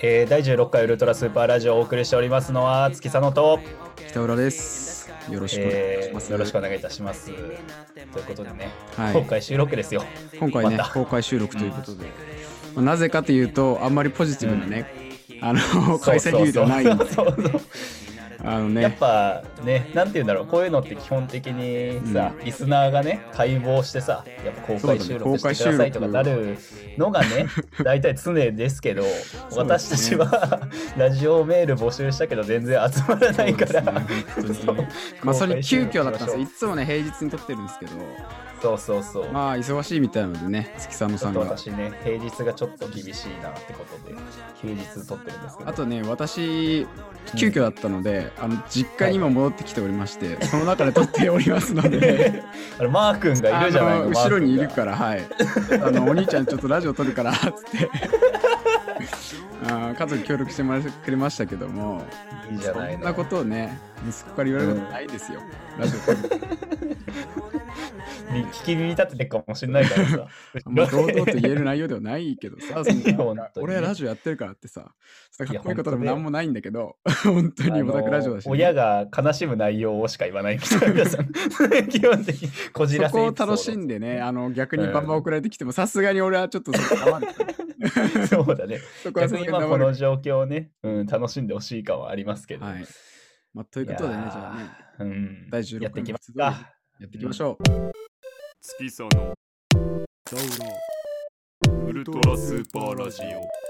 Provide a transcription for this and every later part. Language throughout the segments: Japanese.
えー、第16回ウルトラスーパーラジオをお送りしておりますのは月佐野と、北浦です。よろしくお願いします。えーよろしくお願いいたします。ということでね、はい今回収録ですよ。今回ね公開収録ということで、まあなぜかというとあんまりポジティブなね、あの開催理由ではないんで あのやっねぱね、なんて言うんだろう、こういうのって基本的にさ、リスナーがね、解剖してさ、やっぱ公開収録してくださいとかなるのがね、大体常ですけど、私たちは ラジオメール募集したけど全然集まらないから、まあそれ急遽だったんですよ。いつもね平日に撮ってるんですけど。そうそうそう。まあ忙しいみたいなのでね月佐野さんが。私ね、平日がちょっと厳しいなってことで、休日撮ってるんですけど。あとね私急遽だったので、あの実家に今戻ってきておりまして、その中で撮っておりますので。あれマー君がいるじゃない後ろにいるら。からはい。あのお兄ちゃんちょっとラジオ撮るからつってあー家族協力してもらってくれましたけどもいいじゃないの。そんなことをね息子から言われることないですよ、ラジオ 聞き耳立ててるかもしれないからさ。あんま堂々と言える内容ではないけどさ俺はラジオやってるからってさかっこいいことでもいやなんもないんだけど本当にオタクラジオだし、あの親が悲しむ内容をしか言わない。みたいな皆さん基本的にこじらせ。そこを楽しんでねあの逆にバンバン送られてきてもさすがに俺はちょっとそこ黙る そうだね。逆にまあがに黙るこの状況をね、うん、楽しんでほしい感はありますけど、はい。まあ、ということでねじゃあね。うん、第16やっていきます回かやっていきましょう、月佐のウルトラスーパーラジオ。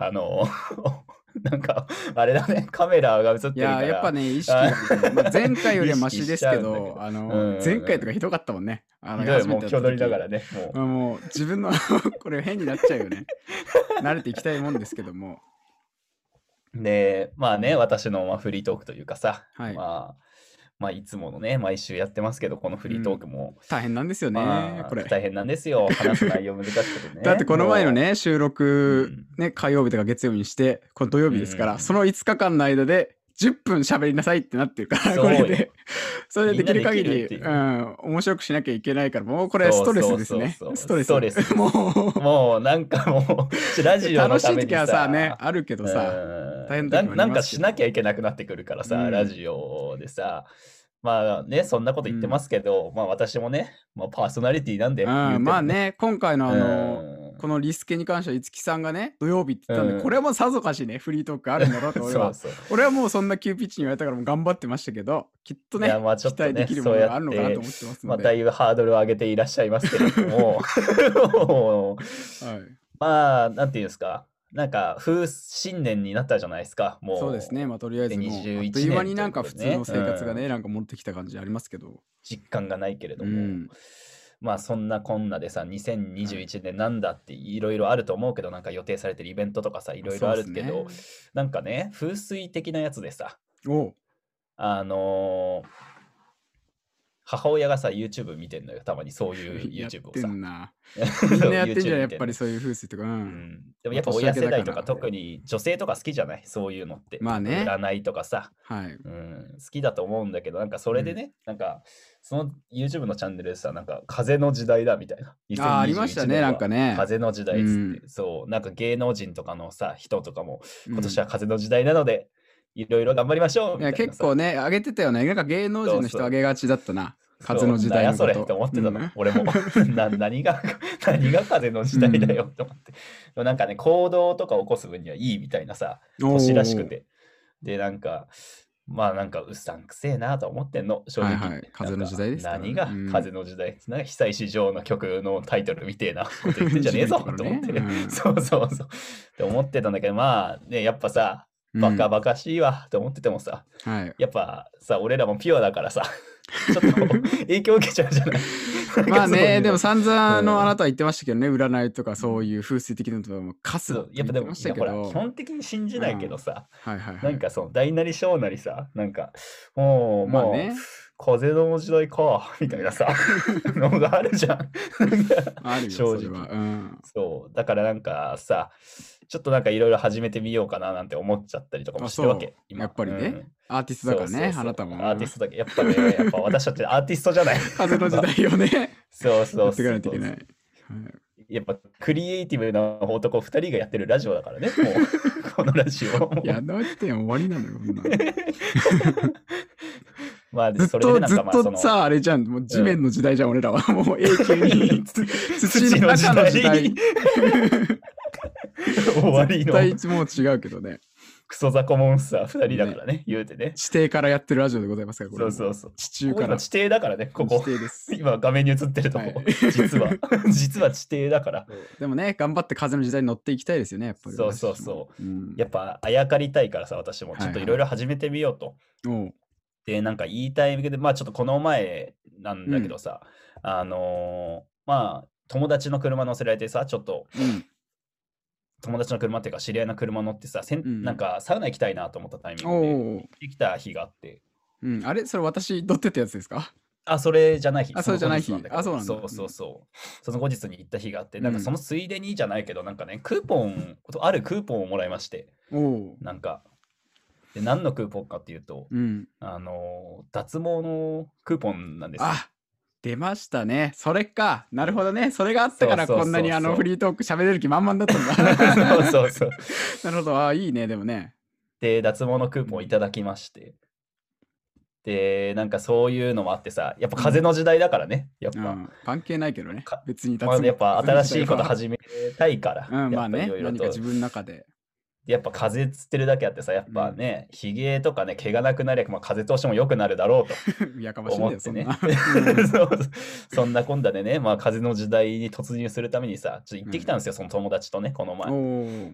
あの なんかあれだね。カメラが映ってるいから。ややっぱね意識まあ、前回よりは マシですけどど。あの、うん。前回とかひどかったもんね。あのりながらねもう。まあもう自分のこれ変になっちゃうよね。慣れていきたいもんですけども。で、まあね、私のまあフリートークというかさ、はい。まあ、まあ、いつものね、毎週やってますけど、このフリートークも、大変なんですよね、まあこれ。大変なんですよ。話す内容難しくてね。だってこの前のね収う。録ん。ね火曜日とか月曜日にしてこれ土曜日ですから、うんその5日間の間で10分喋りなさいってなってるからこれで。それでできる限りう。うん、面白くしなきゃいけないからもうこれストレスですね。ストレス。レス。ももう、もうなんかもう、ラジうオ楽しい時はさねあるけどさうん。大変な時もありますけど。ななんかしなきゃいけなくなってくるからさ、うんラジオでさ、まあね、そんなこと言ってますけど、まあ私もね、まあ、パーソナリティなんで、まあ、ね今回のあのうんこのリスケに関しては五木さんがね土曜日って言ったんで、うん。これはもうさぞかしねフリートークあるんだろうと俺は。そうそう。俺はもうそんな急ピッチに言われたからもう頑張ってましたけどきっとねいやまあちょっとね期待できるものがあるのかなと思ってますまあ、ので、だいぶハードルを上げていらっしゃいますけれども、も うはい、まあ、なんていうんですか、なんか、風新年になったじゃないですか、もう。そうですね。まあとりあえずもうあ2021っという間になんか普通の生活がね、なんか戻ってきた感じありますけど。実感がないけれども、うんまあ、そんなこんなでさ、2021年なんだっていろいろあると思うけど、なんか予定されてるイベントとかさ、いろいろあるけど、そうっすなんかね、風水的なやつでさ、あのー母親がさ、YouTube 見てんのよ、たまにそういう YouTube をてさ。んな。みんなやってんじゃんやっぱりそういう風水とか。う、うん。ん、でもやっぱ親世代とか特に女性とか好きじゃない？そういうのって。まあね。占いとかさ、はい。うん、好きだと思うんだけど、なんかそれでね、なんかその YouTube のチャンネルでさ、なんか風の時代だみたいな。あーありましたね2021年はなんかね。風の時代っつって、うん。そう、なんか芸能人とかのさ、人とかも、うん。今年は風の時代なので、いろいろ頑張りましょういや結構ね上げてたよね。なんか芸能人の人そうそう。上げがちだったな。風の時代のこと。それって思ってたの、うん。俺も。な何が何が風の時代だよって思って、でもなんかね行動とか起こす分にはいいみたいなさ年らしくて。でなんかまあなんかうさんくせえなと思ってんの正直、はいはい。風の時代ですね。何が風の時代、なんか被災市場の曲のタイトルみてえなこと言ってんじゃねえぞ と思って、ねうん。そうそうそう。って思ってたんだけどまあねやっぱさバカバカしいわって思っててもさ、うんはいやっぱさ、俺らもピュアだからさ、ちょっと影響受けちゃうじゃない？まあね、でもさ、散々うんのあなたは言ってましたけどね、占いとかそういう風水的なのとかもカスそうやっぱでも。基本的に信じないけどさ、はいはいはい。なんかその大なり小なりさ、なんか、もう、もう、まあね風の時代か、みたいなさ、のがあるじゃん。あるよ、正直。うん。そう。だからなんかさ、ちょっとなんかいろいろ始めてみようかななんて思っちゃったりとかもあしてるわけ。やっぱりねうんアーティストだからね、そうそうそうあなたも。アーティストだけ。やっぱね、やっぱ私たちアーティストじゃない。風の時代をね、そうそうそうないといけない。はいやっぱクリエイティブな男2人がやってるラジオだからね、もう、このラジオ。いや、だって終わりなのよ、まあ、ずっそれでとずっとさ、あれじゃん、もう地面の時代じゃん、俺らは。もう永久に土の中の時代。終わりの絶対もう違うけどね。クソザコモンスター2人だからね、言うてね。地底からやってるラジオでございますから、これそうそうそう。地中から。地底だからね、ここ地。底です。今画面に映ってるとこ、はい 実は、実は地底だから。でもね、頑張って風の時代に乗っていきたいですよね、やっぱり。そうそうそううん。やっぱあやかりたいからさ、私もちょっといろいろ始めてみようと。おうで、なんか言いたいけど、まあちょっとこの前なんだけどさ、あのーまあ友達の車乗せられてさ、ちょっとうん。友達の車っていうか知り合いの車乗ってさ、せんうんなんかサウナ行きたいなと思ったタイミングで行ってきた日があって、うん。あれそれ私、乗ってったやつですか？あ、それじゃない日。あそれじゃない日の後だけどあそうなんだそうそうそう。その後日に行った日があって、なんかうんそのついでにじゃないけど、なんかね、クーポン、あるクーポンをもらいまして、おう。なんか、で何のクーポンかっていうと、うん。あのー脱毛のクーポンなんですよ。あ出ましたね。それか。なるほどね。それがあったからそうそうそうそうこんなにあのフリートーク喋れる気満々だったんだ。そうそうそう。なるほど。あいいね、でもね。で、脱毛のクーポンをいただきまして、で、なんかそういうのもあってさ、やっぱ風の時代だからね、やっぱ。うん、関係ないけどねか。別にまあ、やっぱ新しいことめ始めたいから、うん、まあねいろいろと何か自分の中で。やっぱ風邪つってるだけあってさ、やっぱね、ひげとかね、毛がなくなりゃ、まあ、風邪としても良くなるだろうと やかましいんだよ、思ってねそんな。そうそんなこんだでね、まあ、風の時代に突入するためにさ、ちょっと行ってきたんですよ、その友達とね、このお前。お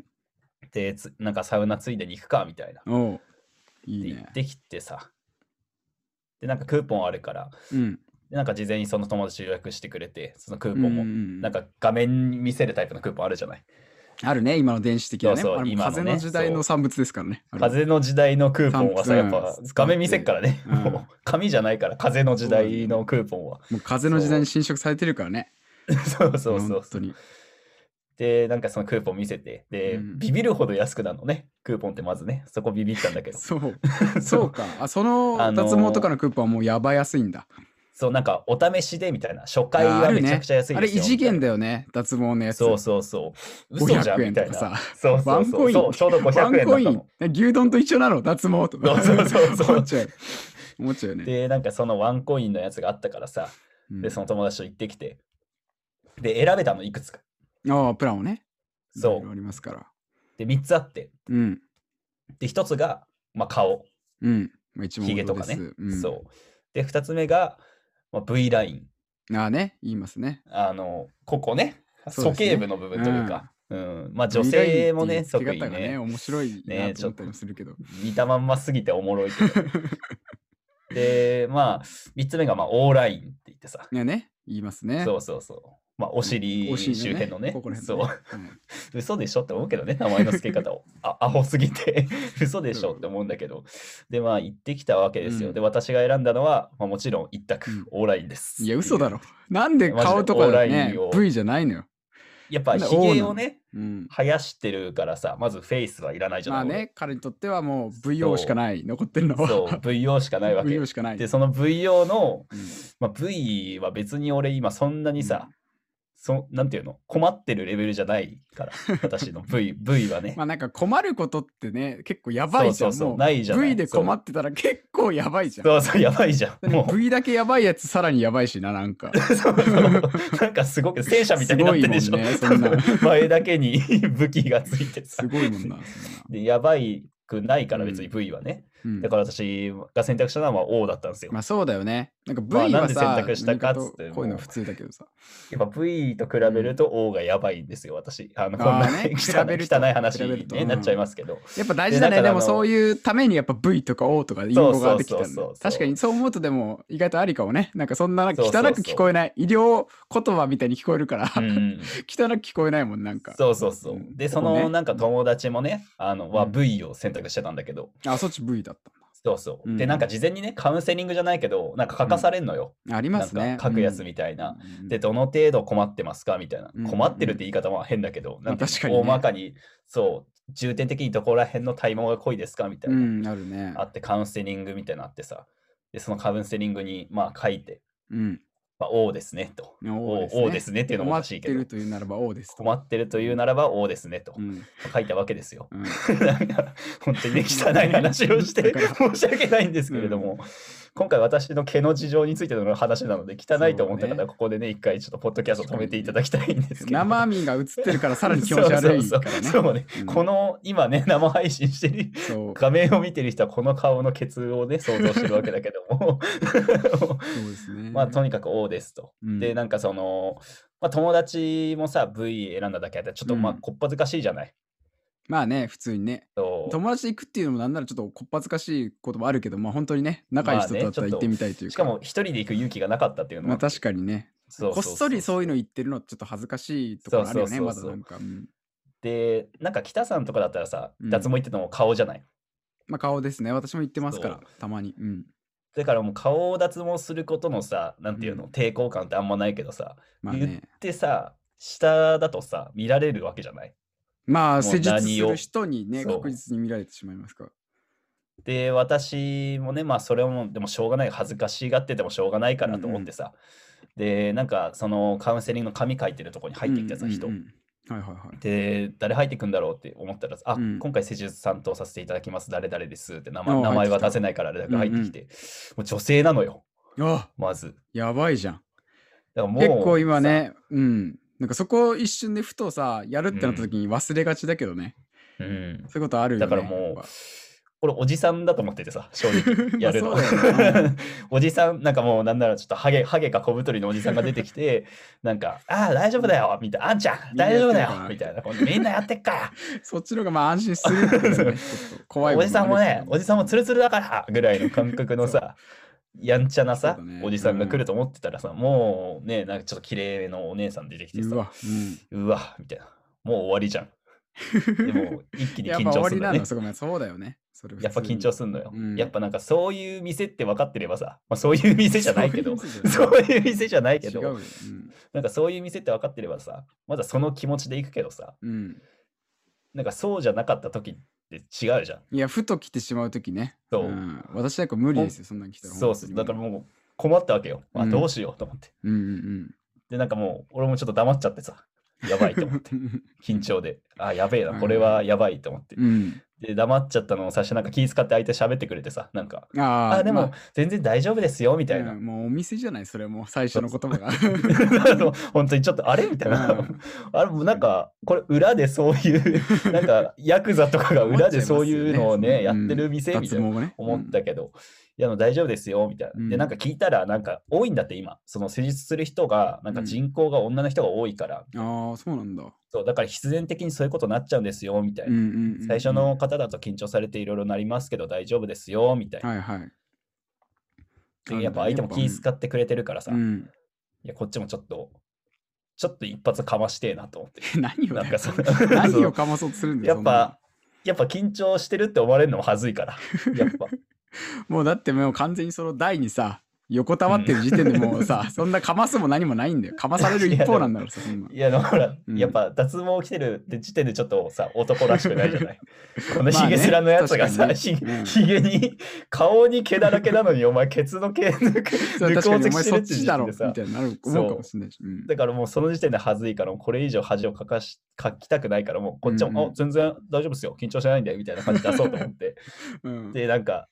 で、つなんかサウナついでに行くかみたいな。いいね。で行ってきてさ。で、なんかクーポンあるから、うん。でなんか事前にその友達予約してくれて、そのクーポンも、うんなんか画面に見せるタイプのクーポンあるじゃない。あるね、今の電子的なね。そうそうあれも今のね風の時代の産物ですからね。あれ風の時代のクーポンはさ、やっぱ画面見せっからね。うんもう紙じゃないから、風の時代のクーポンは。もう風の時代に侵食されてるからね。そうそうそう本当に。で、なんかそのクーポン見せて、で、うんビビるほど安くなるのね。クーポンってまずね、そこビビったんだけど。そう。そうか。あ、そのあのー脱毛とかのクーポンはもうやばい安いんだ。そう、なんかお試しでみたいな。初回はめちゃくちゃ安いあれですよ。異次元だだよね、脱毛のやつ。そうそうそう。嘘じゃん500みたいな。さそうそうそう。ワンコインそうちょうど500ワンコイン円だったの。。牛丼と一緒なの、脱毛とか。そうそうそう思っちゃう。思っちゃうよね。で、なんかそのワンコインのやつがあったからさ、うんで、その友達と行ってきて、で、選べたのいくつか。ああ、プランをね。そうありますから。で、3つあって、うん。で、1つが、まあ、顔、うん。まあ、一問ヒゲとかね。うん、そう。で、2つ目が、まあ、V ライン。ああね、言いますね。あの、ここね、そね部の部分というか、うん、まあ女性もね、特にね、ね、面白いねなと思ったりもするけど。見たまんますぎておもろいけど。で、まあ、3つ目が、まあ、オーラインって言ってさ、いやね、言いますね。そうそうそう。まあ、お尻周辺のね、ここらそう、辺のね嘘でしょって思うけどね、名前の付け方を。あアホすぎて、嘘でしょって思うんだけど。で、まあ、行ってきたわけですよ。うんで、私が選んだのは、まあ、もちろん一択、うんオーラインです。いや、嘘だろ。なんで顔とかでねインを、V じゃないのよ。う。やっぱ、なんひでオーなのげをね、うん。生やしてるからさ、まずフェイスはいらないじゃないまあね、彼にとってはもう VO しかない、残ってるのは。俺そう、VO しかないわけ VO。しかない。で、その VO の、うんまあ、V は別に俺今そんなにさ、そなんていうの？困ってるレベルじゃないから、私の V, v はね。まあなんか困ることってね、結構やばいじゃん。そうそうないじゃない V で困ってたら結構やばいじゃん。そうそう、やばいじゃん。もう、V だけやばいやつさらにやばいしな、なんか。そうそうなんかすごく戦車みたいになってるでしょ。ねそんな前だけに武器がついてさす。ごいもんな。で、やばいくないから別にうん V はね。うんだから私が選択したのはまあ O だったんですよ。まあそうだよね。なんかまあ V はなんで選さ、択したかっつってこういうの普通だけどさ。やっぱ V と比べると O がやばいんですよ、私。あの、こんな、ね汚べると汚い話比べるとになっちゃいますけど。やっぱ大事だね。ででもそういうためにやっぱ V とか O とか隠語ができたんそうそうそうそうだ。確かにそう思うとでも意外とありかもね。なんかそんな汚く聞こえない。医療言葉みたいに聞こえるから、うん 汚く聞こえないもん、なんか。そうそうそうう。んで、そのなんか友達もね、あの、はうん V を選択してたんだけど、あ、そっち V だったんだ。そうそう。うんで、なんか事前にね、カウンセリングじゃないけど、なんか書かされんのよ。ありますね。書くやつうんみたいな。うんで、どの程度困ってますかみたいなうん。困ってるって言い方は変だけど、まあなんか大まかに、そう、重点的にどこら辺の体毛が濃いですかみたいうな。ん、あるね。あって、カウンセリングみたいなのあってさ。で、そのカウンセリングに、まあ書いて、うん。まあ、O ですねと。お O ですね O ですねっていうのもお困っかしいけどてる、というならば、おですと。困ってるというならば O ですねとうん。書いたわけですよ。うん 本当にね、汚い話をして申し訳ないんですけれども、今回私の毛の事情についての話なので、汚いと思った方はここでね、一回ちょっとポッドキャスト止めていただきたいんですけど。生身が映ってるからさらに気持ち悪いからね。そうね、うんこの今ね、生配信してる画面を見てる人はこの顔のケツをね、想像してるわけだけども。そうですね。まあ、とにかく O ですと。うんで、なんかその、まあ、友達もさ、V 選んだだけあって、ちょっとまあ、うんこっぱずかしいじゃない。まあね、普通にね。そう友達で行くっていうのもなんならちょっとこっぱずかしいこともあるけど、まあ本当にね、仲いい人とだったら行ってみたいというか。しかも、一人で行く勇気がなかったっていうのもまあ確かにね。そうこっそりそういうの言ってるのちょっと恥ずかしいところあるよね、まだなんか。うんで、なんか北さんとかだったらさ、うん脱毛行ってても顔じゃない？まあ顔ですね。私も言ってますからたまに。うん。だからもう顔を脱毛することのさ、なんていうん抵抗感ってあんまないけどさ、言っまあね。てさ、下だとさ、見られるわけじゃない？まあ施術する人にね、確実に見られてしまいますから。で、私もね、まあそれも、でもしょうがない、恥ずかしがっててもしょうがないからと思ってさ、で、なんかそのカウンセリングの紙書いてるとこに入ってきたさ、人うんうん。うんはいはいはい。で、誰入ってくんだろうって思ったらさ、あ、うん今回施術担当させていただきます、誰々ですって名お前名前は出せないからあれだけど入ってきて、もう女性なのよ、あまず。やばいじゃん。だからもう結構今ね、うん。なんかそこを一瞬でふとさ、やるってなった時に忘れがちだけどね。さ、うん、そういうことあるよね。だからもうこれおじさんだと思っててさ、正直。やるの。おじさん、なんかもうなんならちょっとハゲハゲか小太りのおじさんが出てきて、なんか、ああ、大丈夫だよみたいな、あんちゃん、大丈夫だよみたいな、みんなやってっか。ら。そっちの方がまあ安心するね。怖いおじさんもね、おじじさんもツルツルだからぐらいの感覚のさ、やんちゃなさ、ねおじさんが来ると思ってたらさ、もうね、なんかちょっと綺麗めのお姉さん出てきてさ、うわ、うん。うわ、みたいな。もう終わりじゃん。でも、一気にやっ緊ぱ終わりなの、張するんだね。そこまでそうだよね。やっぱ緊張すすんのよ。うんやっぱなんかそういう店って分かってればさ、まあ、そういう店じゃないけど、そういう店じゃないけど。うんなんかそういう店って分かってればさ、まだその気持ちで行くけどさ、うん。なんかそうじゃなかった時って違うじゃん。いや、ふと来てしまうときね。そうん私なんか無理ですよ、そんなん来たら。そうそう。だからももう困ったわけよ。あうんどうしようと思って。うん。うんで、なんかもう俺もちょっと黙っちゃってさ、やばいと思って。うん。緊張で。あ、やべえな、うんこれはやばいと思って。うん。で、黙っちゃったのを最初なんか気遣って相手喋ってくれてさ、なんか、ああ、でもま全然大丈夫ですよ、みたいなうん。もうお店じゃない、それもう最初の言葉が。本当にちょっとあれ？みたいな、うんあれなんかこれ裏でそういうなんかヤクザとかが裏でそういうのをねやってる店みたいなな思ったけど、いや大丈夫ですよみたいな、うんでなんか聞いたらなんか多いんだって今その施術する人がなんか人口が女の人が多いから、ああ、そうなんだ。そうだから必然的にそういうことになっちゃうんですよみたいな、うんうんうん最初の方だと緊張されていろいろなりますけど大丈夫ですよみたいな、はいはい。でやっぱ相手も気遣ってくれてるからさ、いうん。やこっちもちょっとちょっと一発かましてえなと思って 何をなんかその 何をかまそうとするんだよ。やっぱ、やっぱ緊張してるって思われるのも恥ずいから。やっぱ。もうだってもう完全にその台にさ、横たわってる時点でもうさ、そんなかますも何もないんだよ。かまされる一方なんだろうさ。いや、でもほら、うん。やっぱ脱毛来てるって時点でちょっとさ、男らしくないじゃない？このまあねヒゲ面のやつがさ、ひにね。うん。ひげに、顔に毛だらけなのに、お前、ケツの毛抜く、抜こうとしてるって時点でさ。みたいになる思うんだからもうその時点で恥ずいから、これ以上恥をかかし、かきたくないから、もうこっちも、うん。うんあ全然大丈夫ですよ、緊張してないんだよ、みたいな感じで出そうと思って。うん。で、なんか、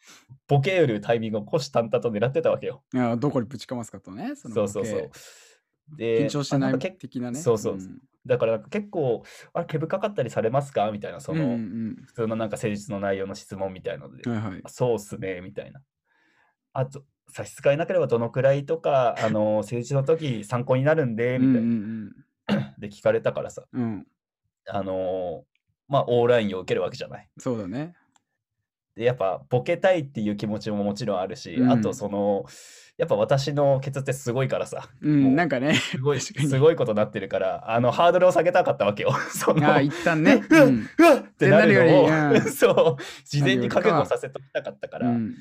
ボケるタイミングを虎視眈々と狙ってたわけよ。いやどこにぶちかますかとね。そのそうそうそう。で、緊張してない的なね。そうそうだから結構、あれ、毛深かったりされますかみたいな、そうんの、うん普通のなんか施術の内容の質問みたいなので、うんはいはい。そうっすね、みたいな。あと、差し支えなければどのくらいとか、あの、施術の時参考になるんで、うんうみたいな。んで聞かれたからさ、うん。うん。あのーまあ、オーラインを受けるわけじゃない。そうだね。でやっぱボケたいっていう気持ちももちろんあるし、うん。あとそのやっぱ私のケツってすごいからさ。う、もうんなんかね。すごい確かに。すごいことになってるからあのハードルを下げたかったわけよ。そのああ、一旦ね。うわうんうわってなるのを、ってなるよりうん。そう事前に覚悟させときたかったから、うん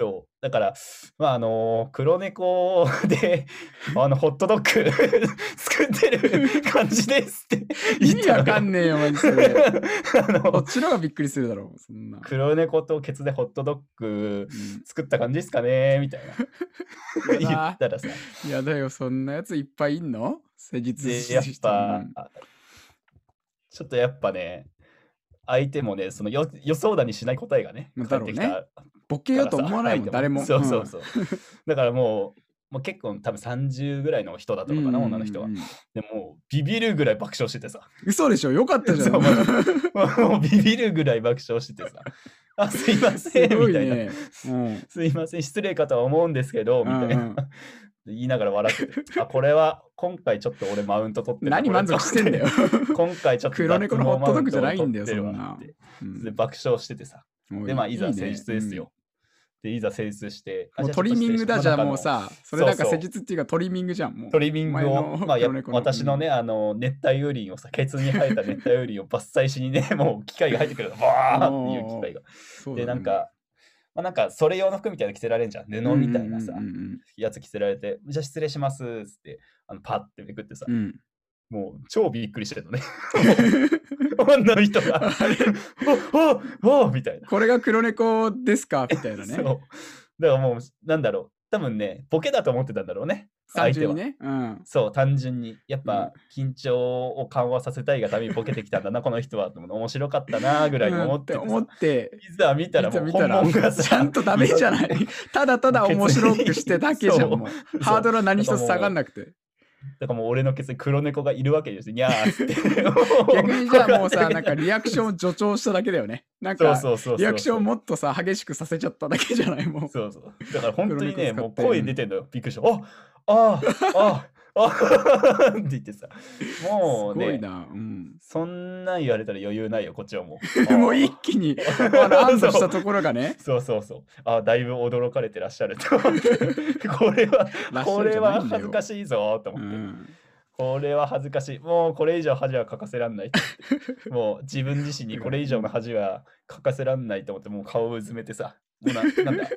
そう。だからまああの黒猫 であのホットドッグ 作ってる感じですって意味わ言ったのよ。かんねえよ、マジそれ。あのこっちの方がびっくりするだろう、そんな。黒猫とケツでホットドッグうん。作った感じですかねみたいな。言ったらさ。いやだよ、そんなやついっぱいいんの？施術でやっぱうん。ちょっとやっぱね相手もねその予予想だにしない答えがねまあ返ってきたボケようと思わないもん、誰も。そうそうそう。だからもう、もう結構多分30ぐらいの人だったのかな、女の人は。うんでもうビビるぐらい爆笑しててさ。嘘でしょ？よかったじゃん。もうビビるぐらい爆笑しててさ。あ、すいませすん、みたいな。うんすいません、失礼かとは思うんですけど、みたいな。うんうん言いながら笑ってて。あ、これは今回ちょっと俺マウント取ってるな何満足してんだよ。今回ちょっと黒猫のホットドッグじゃないんだよ脱毛マウントを取ってるわうん爆笑しててさ。で、まあ、いざね施術ですよ。で、いざ施術して。あもうトリミングだじゃあもうさ、それなんか施術っていうかトリミングじゃん。もうトリミングを、まあ、私のね、あの、熱帯雨林をさ、ケツに生えた熱帯雨林を伐採しにね、もう機械が入ってくるの、バーっていう機械が。ねなんか、まあ、なんか、それ用の服みたいなの着せられんじゃん。布みたいなさやつ着せられて、じゃあ失礼しますっつって、あのパッてめくってさう、んうんもう超びっくりしてるのね。女の人が、おおおみたいな。これが黒猫ですか？みたいなね。そう。だからもう、なんだろう。多分ね、ボケだと思ってたんだろうね。相手は。ね。うん。そう、単純に。やっぱ、緊張を緩和させたいがためにボケてきたんだな、この人は。面白かったな、ぐらいに思ってうん思って、いざ見たらもう本物がさ、ちゃんとダメじゃない。ただただ面白くしてだけじゃん。ハードルは何一つ下がんなくて。だからもう俺のケツに黒猫がいるわけですよ。にゃー って。逆にじゃあもうさ、なんかリアクションを助長しただけだよね。なんか。リアクションをもっとさ、激しくさせちゃっただけじゃないもう。そうそう。だから本当にね、もう声出てんのよ。びっくりした。あああああ って言ってさ。もうね。うん。そんなん言われたら余裕ないよ、こっちはもう。もう一気に、あの、安堵したところがね。そうそうそう。あだいぶ驚かれてらっしゃると思って。これは、これは恥ずかしいぞとう思って。ん。これは恥ずかしい。もうこれ以上恥はかかせらんない。もう自分自身にこれ以上の恥はかかせらんないと思って、もう顔をうずめてさ。もうななんだ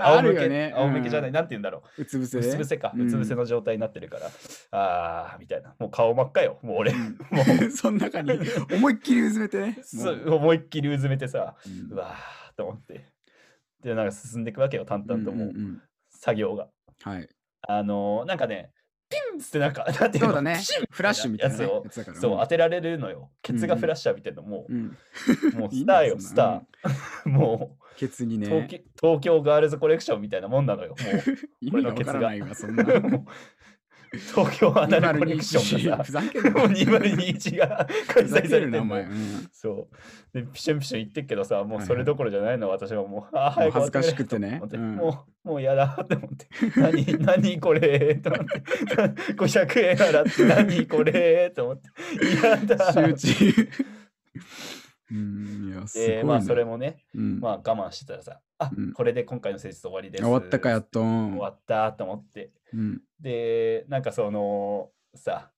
あ 仰向け、るよね仰向けじゃない、うんなんて言うんだろうつ伏せう。つ伏せか。うつ伏せの状態になってるから。あー、みたいな。もう顔真っ赤よ。もう俺。う んもうその中に思いっきりうずめて ね。思いっきりうずめてさ。うわーと思って。で、なんか進んでいくわけよ、淡々ともう、作業が。はい。あのーなんかね、ピンってなんか、なんていうの？そうだねフラッシュみたいなねやつをそう、うん当てられるのよ。ケツがフラッシャーみたいなのもう、うん。もうスターよ、スター。もケツにう、東ね。京東京ガールズコレクションみたいなもんなのよ。も 意味がわからないわ、そんな。東京アナルコレクションがふさ、ざけんな。もう202が 開催されてる。うんそう。で、ピシュンピシュン言ってっけどさ、もうはいそれどころじゃないの、私はもう、あー、早く恥ずかしくてねてうんもう、もうやだって思って。何、何これと思って。500円払って、何これと思って。やだ集中。うん、いや、すごいで、な。まあ、それもね、うんまあ、我慢してたらさ、あ、うんこれで今回の施術終わりです。終わったかやっと。終わったと思って。うん。で、なんかその、さ、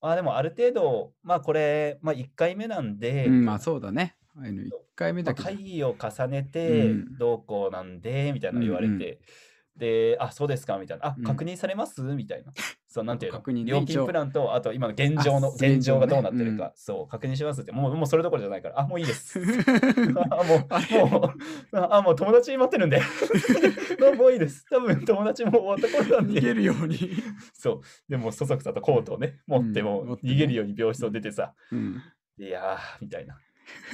まあでもある程度、まあこれ、まあ1回目なんで、うん、まあそうだね。ああいうの1回目まあだけど。会議を重ねてうんどうこうなんで、みたいなの言われうんうんて、で、あ、そうですかみたいな、あう、ん確認されます？みたいな。そう、なんていうの？確認ね料金プランと、あと今の現状の、あ現状がどうなってるか、そう、確認しますって、もうもうそれどころじゃないから、あ、もういいです。あ、もあう、もう、あ、もう友達待ってるんで、あもういいです。多分友達も終わった頃なんで。逃げるように。そう。でも、そそくさとコートをね、持ってうんも逃げるように病室を出てさ、うん。いやー、みたいな。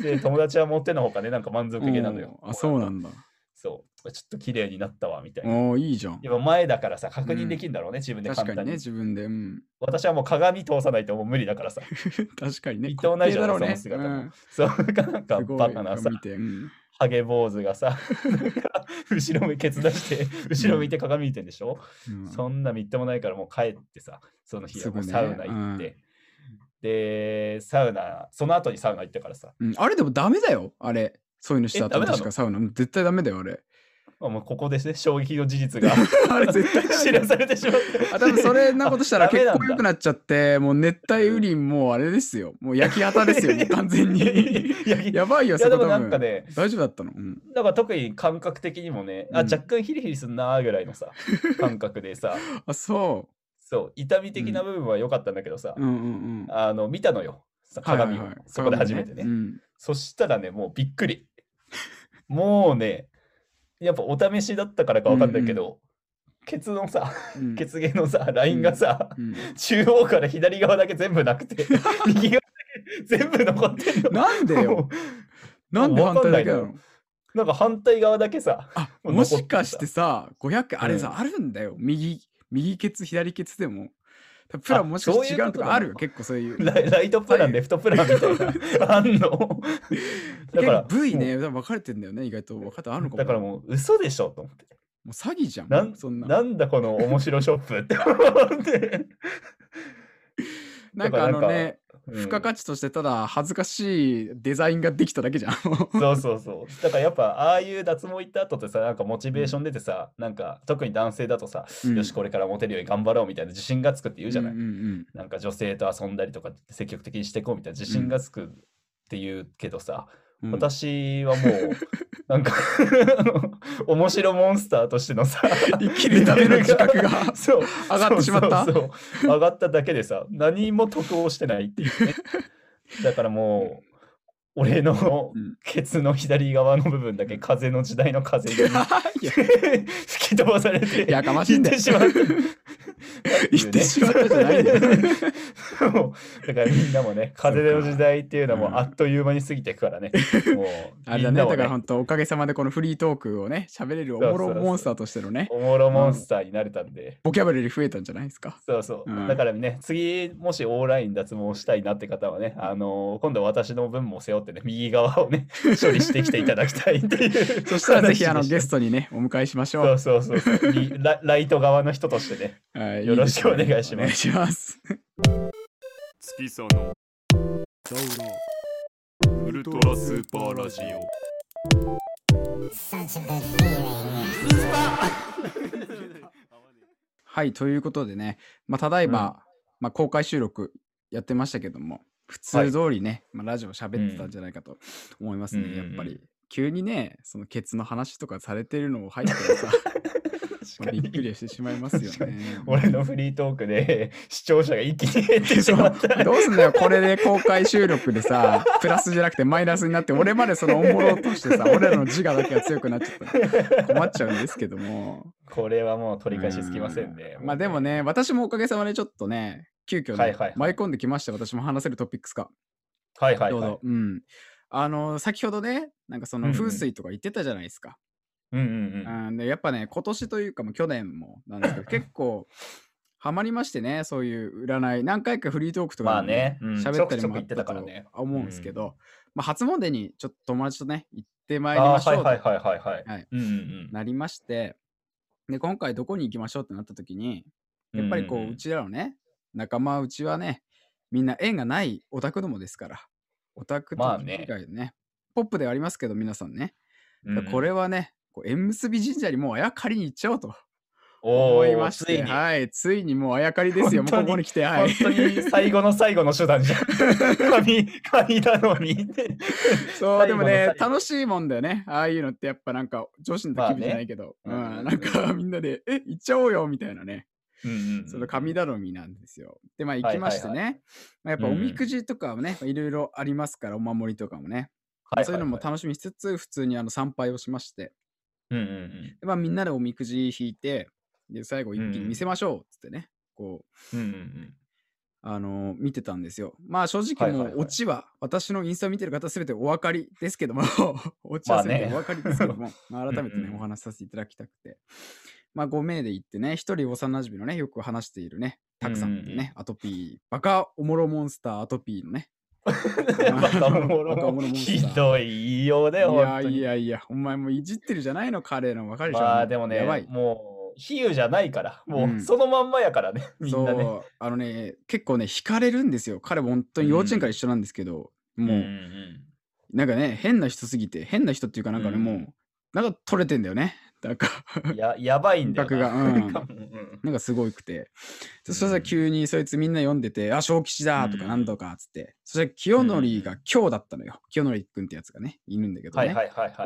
で、友達は持ってのほかね、なんか満足げなのよ。あ、そうなんだ。そう。ちょっと綺麗になったわ、みたいな。おおいいじゃん。やっぱ前だからさ、確認できるんだろうね、自分で簡単に。確かにね、自分で。うん。私はもう鏡通さないともう無理だからさ。確かにね。伊藤内滑稽だろうね。その姿も。うんそう、なんかバカなさハゲ坊主がさ、後ろ目ケツ出して、後ろ見て鏡見てんでしょ、うんそんなみっともないからもう帰ってさ、その日はもうサウナ行って、で、サウナ、その後にサウナ行ったからさ、うんあれでもダメだよ、あれ。そういうのした後確かサウナ。うん絶対ダメだよ、あれ。あもうここですね、衝撃の事実が あれ絶対知らされてしまって。あ多分それなことしたら結構良くなっちゃって、もう熱帯雨林もうあれですよ。もう焼き畑ですよ、もう完全に。いやばいよ、いやでも。なんかね、大丈夫だったの、うん、だから特に感覚的にもね、あ、うん若干ヒリヒリすんなーぐらいのさ、感覚でさ、あ、そそう、痛み的な部分は良かったんだけどさ、う。うんうんうん。あの、見たのよ、さ鏡を、はいはいはいそこで初めてね。鏡うんそしたらね、もうびっくり。もうね、やっぱお試しだったからかわかんないけど、ケツのさ、うん。血芸のさ、ラインがさ、うん。中央から左側だけ全部なくて、右側だけ全部残ってんの。なんでよ。もなんで反対だけなの？なんか反対側だけさ、あ、もうも残ってさ。しかしてさ、500、あれさ、うん。あるんだよ。右、右ケツ、左ケツでも。プランもしかして違うとかある？よ。結構そういう。ライライトプラン、レフトプランみたいな、あんの？だ結から、構部位ね、分かれてんだよね。意外と分かってあるのかも。だからもう嘘でしょと思って。もう詐欺じゃん。なんそんな。なんだこの面白ショップって思って。なんかあのね、うん付加価値としてただ恥ずかしいデザインができただけじゃん。そうそうそう。だからやっぱああいう脱毛行った後ってさ、なんかモチベーション出てさ、なんか特に男性だとさ、うんよしこれからモテるように頑張ろうみたいな自信がつくって言うじゃない。うんうんうんなんか女性と遊んだりとか積極的にしていこうみたいな自信がつくって言うけどさ、うん。私はもう なんか 面白モンスターとしてのさ生きるための自覚がそう上がってしまった？そう。上がっただけでさ何も得をしてないっていうね。だからもう俺のうん。ケツの左側の部分だけ風の時代の風に 吹き飛ばされてやかましいんだよ。行ってしまった。言ってしまったじゃないんだよ。だからみんなもね風の時代っていうのはもうん。うあっという間に過ぎていくからね。もう あれだね、だから本当おかげさまでこのフリートークをね、喋れるおもろモンスターとしてのね、おもろモンスターになれたんで、ボキャブラリー増えたんじゃないですか？そうそう、うん。だからね次もしオンライン脱毛したいなって方はねあのー今度私の分も背負ってね右側をね処理してきていただきたいっていう。そしたらぜひあのゲストトにね、お迎えしましょう。そうそうそうそう。リラライト側の人としてねはいよろしくお願いします。お願いします。月そのウルトラスーパーラジオ。はい、ということでね、まあ、ただいま、まあ、公開収録やってましたけども、普通通りね、まあ、ラジオ喋ってたんじゃないかと思いますね、うんやっぱり。うんうん。急にね、そのケツの話とかされてるのを入ってらさ、まあびっくりしてしまいますよ確かね。俺のフリートークで視聴者が一気に減ってしまった。どうすんだよ、これで公開収録でさ、プラスじゃなくてマイナスになって、俺までそのおもろとしてさ、俺らの自我だけが強くなっちゃった。ら困っちゃうんですけども。これはもう取り返しつきませんねうまあでもね、私もおかげさまでちょっとね、急遽ね、はいはいはい。舞い込んできました、私も話せるトピックスが。はいはいはい。うん。あの、先ほどね、なんかそのうんうん。風水とか言ってたじゃないですか。うんうんうん。うん、でやっぱね、今年というか去年もなんですけど、結構、ハマりましてね、そういう占い。何回かフリートークとかまあでもねうん。喋ったりもあったとたからね。思うんですけど、まあ、初詣にちょっと友達とね、行ってまいりあましょうなりまして、で、今回どこに行きましょうってなった時に、うん。やっぱりこう、んんうちらのね、仲間うちはね、みんな縁がないオタクどもですから、オタクとまあね以外でね、ポップではありますけど、皆さんね、うんうんこれはね、こう縁結び神社にもうあやかりに行っちゃおうと思いまして、ついに、はい、ついにもうあやかりですよ、もうここに来て、はい。本当に最後の最後の手段じゃん。神、神なのに。そう、でもね楽しいもんだよね。ああいうのってやっぱなんか女子の気分じゃないけど、まあねうん、なんかみんなで、え、行っちゃおうよみたいなね。うんうんうんその神頼みなんですよ。で、まあ行きましてね。はいまあやっぱうんおみくじとかもね、いろいろありますから、お守りとかもね。はいそういうのも楽しみしつつ、普通にあの参拝をしまして、うんうんうん。でまあみんなでおみくじ引いて、で、最後一気に見せましょうっつってね、こう、うんうんうん。あのー見てたんですよ。まあ正直もはいはいはい。うオチは私のインスタを見てる方すべてお分かりですけども、オチはすべてお分かりですけども、まあ 改めてねお話しさせていただきたくて。まあ5名で行ってね、一人幼馴染のね、よく話しているね、たくさんっていうね、アトピー、バカおもろモンスターアトピーのね。バカおもろモンスターひどい言いようだよ、いやいやいや、お前もういじってるじゃないの、彼の分かるでしょ。まあでもねやばい、。もう、比喩じゃないから、もううんそのまんまやからね、みんなね。そう、あのね、結構ね、惹かれるんですよ。彼も本当に幼稚園から一緒なんですけど、もう、んんなんかね、変な人すぎて、変な人っていうかなんかね、うんもう、なんか取れてんだよね。なんか、ややばいんだよな。うんうんなんかすごくて。でそしたうんら急にそいつみんな読んでて、あ、小吉だとかうんなんとかっつって。そして清則が今日だったのよ。清則くんってやつがね、いるんだけどね。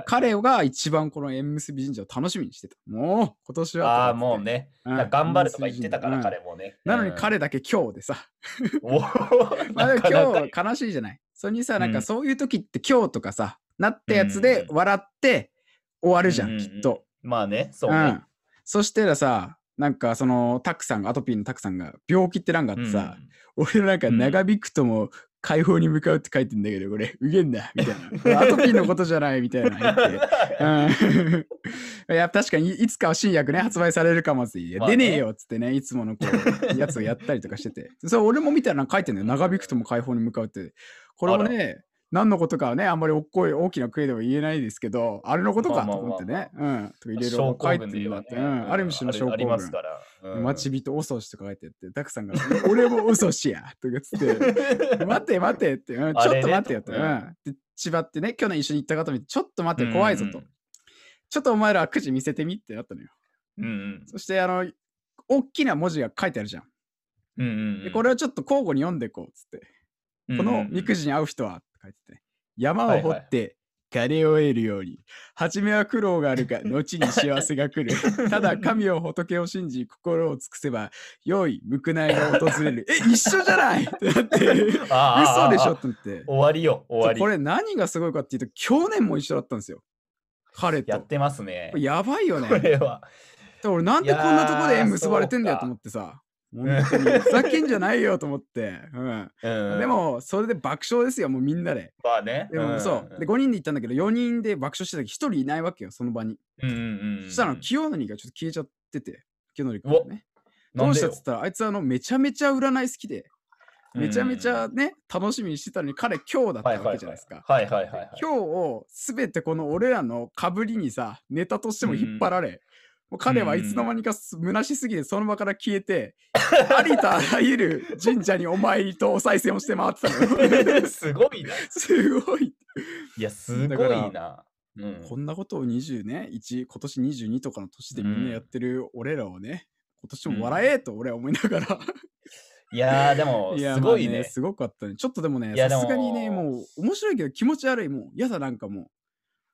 彼が一番この縁結び神社を楽しみにしてた。もう今年は。ああ、もうね。頑張るとか言ってたから、うん彼もね。なのにうん、彼だけ今日でさ。お まあ今日悲しいじゃない。それにさ、なんうんかそういう時って今日とかさ、なったやつでうん笑って終わるじゃんきっと。まあね、そうねうん。。そしたらさ、なんかそのタクさんが、アトピーのタクさんが病気って欄があってさ、俺なんかうん長引くとも解放に向かうって書いてんだけど、これ、うげんだ、みたいな。アトピーのことじゃない、みたいな。うん、いや、確かにいつかは新薬ね、発売されるかもって、いやまあね出ねえよっつってね、いつものこう、やつをやったりとかしてて。それ俺も見たら書いてんだよ。長引くとも解放に向かうって。これもね、何のことかはね、あんまりおっこい大きな声では言えないですけど、あれのことかとまあまあまあ思ってね。うん。とろい症ろ書候いてるんだって。ね。うん。ある種の症候あります群。から。うん待ち人遅しとか書いてあって、たくさんが、俺も遅しやとかつって、待て待てって、うん、ちょっと待ってよって。あれねうん。で、千葉ってね、去年一緒に行った方見て、ちょっと待って、怖いぞと。うんちょっとお前らくじ見せてみってなったのよ。うんうんそして、あの、大きな文字が書いてあるじゃん。うんうんで、これをちょっと交互に読んでいこうっつって。うんこのみくじに合う人はって書いてて、山を掘って金を得るように、初めは苦労があるが、後に幸せが来る。ただ神を仏を信じ、心を尽くせば、良い報いが訪れる。え、一緒じゃない？ってなって、嘘でしょ？あって思って。終わりよ、終わり。これ何がすごいかっていうと、去年も一緒だったんですよ。彼と。やってますね。やばいよね。これは。で俺なんでこんなとこで縁結ばれてんだよと思ってさ。本当に ふざけんじゃないよと思って。うん。うんで、も、それで爆笑ですよ、もうみんなで。まあね。でも、そう。で、5人で行ったんだけど、4人で爆笑してたけど、1人いないわけよ、その場に。うんうんうん。そしたら、清則がちょっと消えちゃってて、清則君がね。どうしたっつったら、あいつあの、めちゃめちゃ占い好きで、めちゃめちゃうんね、楽しみにしてたのに、彼今日だったはいはいはいわけじゃないですか。はいはいはいはい。今日をすべてこの俺らのかぶりにさ、ネタとしても引っ張られ、もう彼はいつの間にかす虚しすぎてその場から消えて、ありとあらゆる神社にお参りとお賽銭をして回ってたのよ。すごいな。すごい。いや、すごいな。うんこんなことを20ね、1、今年22とかの年でみんなやってる俺らをね、今年も笑えと俺は思いながら。いやー、でも、すごいねまあす。ごかったね。ちょっとでもね、さすがにね、もう面白いけど気持ち悪い、もう嫌だなんかも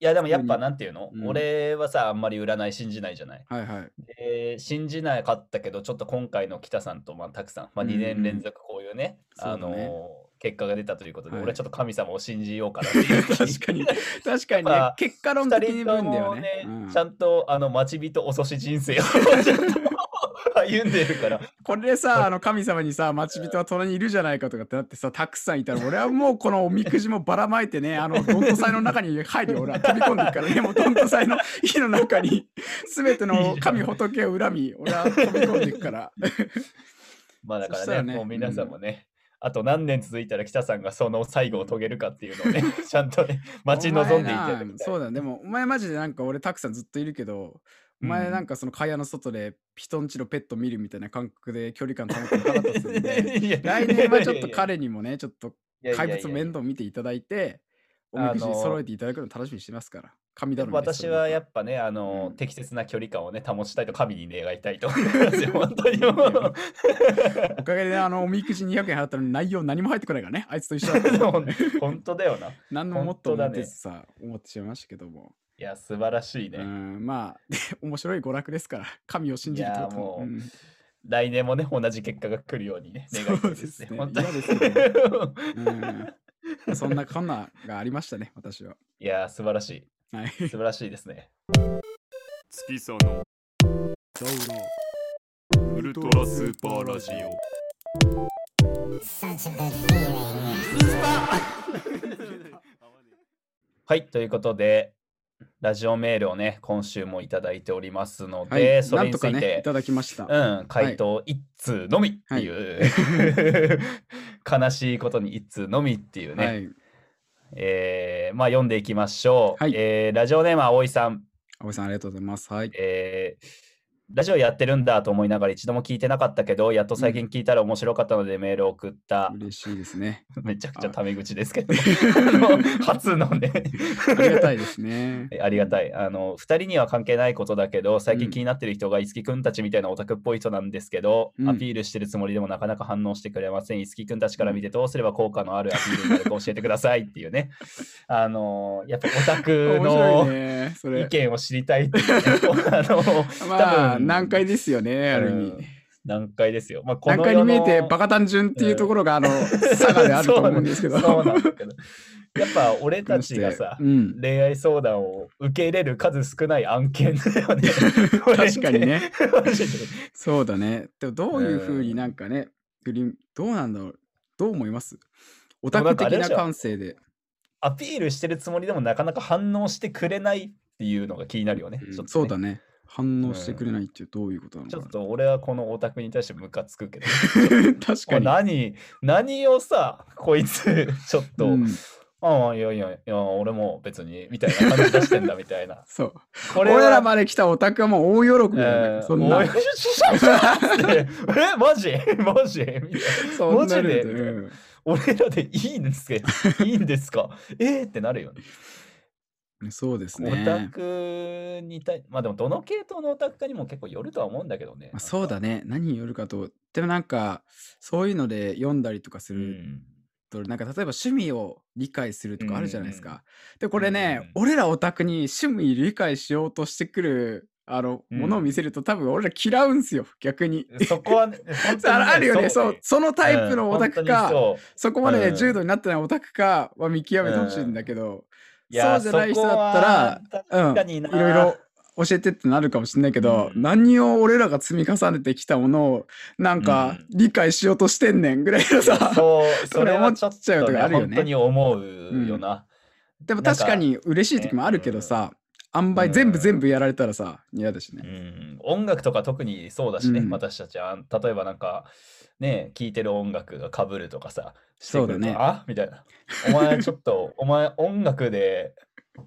いや、でもやっぱ、なんていうの？うん。俺はさ、あんまり占い信じないじゃない。う。はいはい。で信じなかったけど、ちょっと今回の北さんと、まあ、たくさん、まあ、2年連続こういうね、あそうだね。のー結果が出たということで、はい。俺はちょっと神様を信じようかなっていう 確かに、確かにね。結果論二的に人と分だよもねね。、うん。ちゃんとあの待ち人遅し人生を。ちょっと歩んでるから。これでさ、あの神様にさ、待ち人は隣にいるじゃないかとかってなってさ、たくさんいたら、俺はもうこのおみくじもばらまいてね、あの、どんと祭の中に入るよ、俺は飛び込んでいくからね、もうどんと祭の火の中に、すべての神仏を恨み、俺は飛び込んでいくから。まあだからね、ねもう皆さんもね、あと何年続いたら北さんがその最後を遂げるかっていうのをね、ちゃんとね、待ち望んでいただきたい。そうだ、でも、お前マジでなんか俺たくさんずっといるけど、お前なんかその蚊帳の外で人んちのペット見るみたいな感覚で距離感保ってなかったですんで、来年はちょっと彼にもね、ちょっと怪物面倒見ていただいて、おみくじあのー揃えていただくの楽しみにしてますから。神頼み私はやぱっぱね、あの、うん適切な距離感をね、保ちたいと神に願いたいと思いますよ、本当に。おかげであのおみくじ200円払ったのに内容何も入ってこないからね、あいつと一緒だった 本当だよな。い何のもっと思ってさ、思ってしまいましたけども。や、素晴らしいうね。ん、まあ、面白い娯楽ですから、神を信じるともううん来年もね、同じ結果が来るようにね、願いですね。そうですねそんなこんながありましたね、私は。いや、素晴らしい。はい。素晴らしいですね。月さのウルトラスーパーラジオはい、ということで、ラジオメールをね、今週もいただいておりますのはいで、それについてい、ただきました。うん、回答一通のみっていう、悲しいことに一通のみっていうね、はい。えーまあ読んでいきましょう。はいえーラジオネーム葵さん、青井さん、ありがとうございます。はい。えーラジオやってるんだと思いながら一度も聞いてなかったけど、やっと最近聞いたら面白かったのでメールを送った。嬉しいですね。めちゃくちゃタメ口ですけど、初のね。ありがたいですね。ありがたい。あの、二人には関係ないことだけど、最うん近気になってる人が、いつきくんたちみたいなオタクっぽい人なんですけど、うんアピールしてるつもりでもなかなか反応してくれません。いつきくんたちから見てどうすれば効果のあるアピールになるか教えてくださいっていうね。あの、やっぱオタクの意。見を知りたいっていうね、あの、まあ、難解ですよね、ある意味うん。難解ですよ。まあ、こ難の世の解に見えてバカ単純っていうところが、あの、差がであると思うんですけど。そうなんだけど。やっぱ俺たちがさ、うん。恋愛相談を受け入れる数少ない案件だよね。確かにね。そうだね。でもどういうふうになんかね、グリーンどうなんだろう。どう思います？オタク的な感性で。アピールしてるつもりでもなかなか反応してくれないっていうのが気になるよね。うんねそうだね。反応してくれないってどういうことなのかちょっと俺はこのオタクに対してムカつくけど。な。確かに。何、何をさ、こいつ、ちょっと、うんああ、いやいやいや、俺も別に、みたいな感じ出してんだみたいな。そう。これは俺らまで来たオタクはもう大喜びだよね。えーそんなえ、マジ？マジ？みたいなそんなマジで？うん俺らでいいんですけど、いいんですか？えー、ってなるよね。そうですオタね。クに対、まあでもどの系統のオタクかにも結構よるとは思うんだけどね。まあ、そうだね。何によるかと。でもなんか、そういうので読んだりとかするうん。と、なんか例えば趣味を理解するとかあるじゃないですか。で、これね、うん俺らオタクに趣味理解しようとしてくる、あの、うんものを見せると多分俺ら嫌うんすよ、逆に。そこはね、本当にねああるよね、そう、そのタイプのオタクか、うん本当にそうそこまでうん重度になってないオタクかは見極めてほしいんだけど、そうじゃない人だったら、うん、は確かにな。いろいろ教えてってなるかもしれないけど、うん。何を俺らが積み重ねてきたものをなんか理解しようとしてんねんぐらいのさ、そう、それは思っちゃうとかあるよね。本当に思うよな。でもなんか確かに嬉しい時もあるけどさ、塩梅うん。全部全部やられたらさ、嫌だしうね。ん、音楽とか特にそうだしね、うん。私たち。は。例えばなんか、ね、聴いてる音楽が被るとかさ、してくるとそうだねあ？みたいな。お前ちょっと、お前音楽で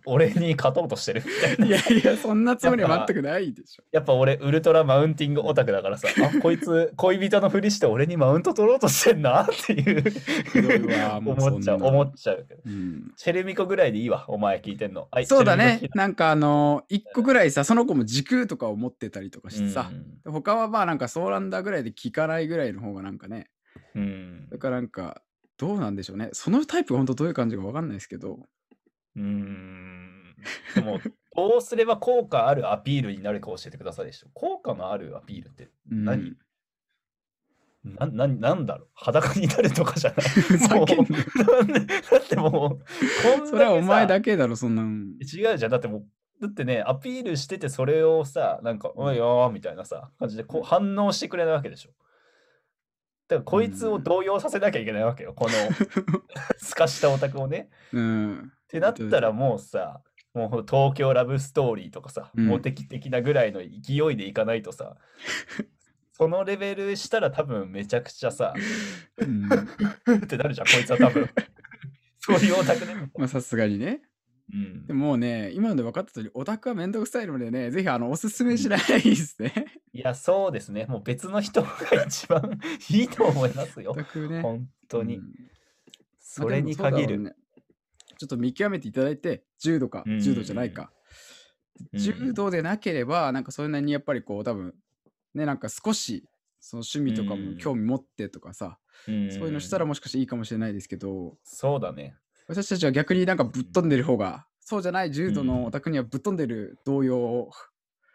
俺に勝とうとしてるみたいな。いやいや、そんなつもりは全くないでしょ。やっぱ俺、ウルトラマウンティングオタクだからさ、あ、こいつ、恋人のふりして俺にマウント取ろうとしてんなっていう思っちゃう、思っちゃうけど。うんチェルミコぐらいでいいわ、お前聞いてんの。はいそうだねなんかあの、一個ぐらいさ、その子も時空とかを持ってたりとかしてさ、うん他はまあなんかソーランダーぐらいで聞かないぐらいの方がなんかね、うんだからなんか、どうなんでしょうね。そのタイプが本当どういう感じかわかんないですけど、うーん。でも、どうすれば効果あるアピールになるか教えてくださいでしょ。効果のあるアピールってうん何、なななんだろう？裸になるとかじゃない？だってもう、こんそれはお前だけだろ、そんなん。違うじゃん。だってもう、だってね、アピールしてて、それをさ、なんか、おいよーみたいなさ、感じでこう反応してくれないわけでしょ。だから、こいつを動揺させなきゃいけないわけよ。この、すかしたオタクをね。うん。ってなったらもうさ、もう東京ラブストーリーとかさ、うんモテキ的なぐらいの勢いでいかないとさ、そのレベルしたら多分めちゃくちゃさ、うんってなるじゃん、こいつは多分。そういうオタクね。まあさすがにね。うんでももうね、今ので分かった通り、オタクはめんどくさいのでね、ぜひあの、おすすめしないですね。いや、そうですね。もう別の人が一番いいと思いますよオ。タクね。本当に。うんそれに限る。ねちょっと見極めていただいて、柔道か、うん柔道じゃないか。うん柔道でなければ、なんかそれなりにやっぱりこう、多分、ね、なんか少し、その趣味とかうん。も興味持ってとかさ、うんそういうのしたらもしかしていいかもしれないですけど、そうだね。私たちは逆になんかぶっ飛んでる方が、そうじゃない柔道うんのオタクにはぶっ飛んでる動揺を、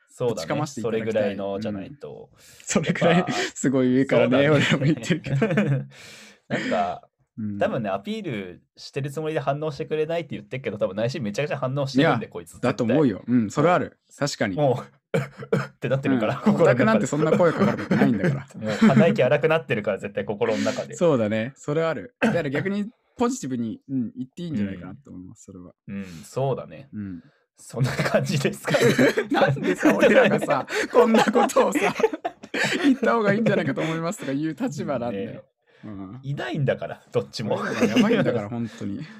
そうだかましていたそれぐだきたい。らいのじゃないと。それくらい すごい上からね、そうだ俺らも言ってるけど。なんか、うん多分ね、アピールしてるつもりで反応してくれないって言ってるけど、多分内心めちゃくちゃ反応してるんで、こいつ。だと思うよ。よ。うん、それある。確かに。もう、ってなってるから、うんオタクなんてそんな声かかることないんだから。もう鼻息荒くなってるから、絶対心の中で。そうだね。それある。だから逆にポジティブに、うん、言っていいんじゃないかなと思います、それは。うん、そうだね。うん。そんな感じですか、なんでさ、俺らがさ、こんなことをさ、言った方がいいんじゃないかと思いますとか言う立場なんだよ。うん。いないんだから、どっちも。俺らがやばいんだから、本当に。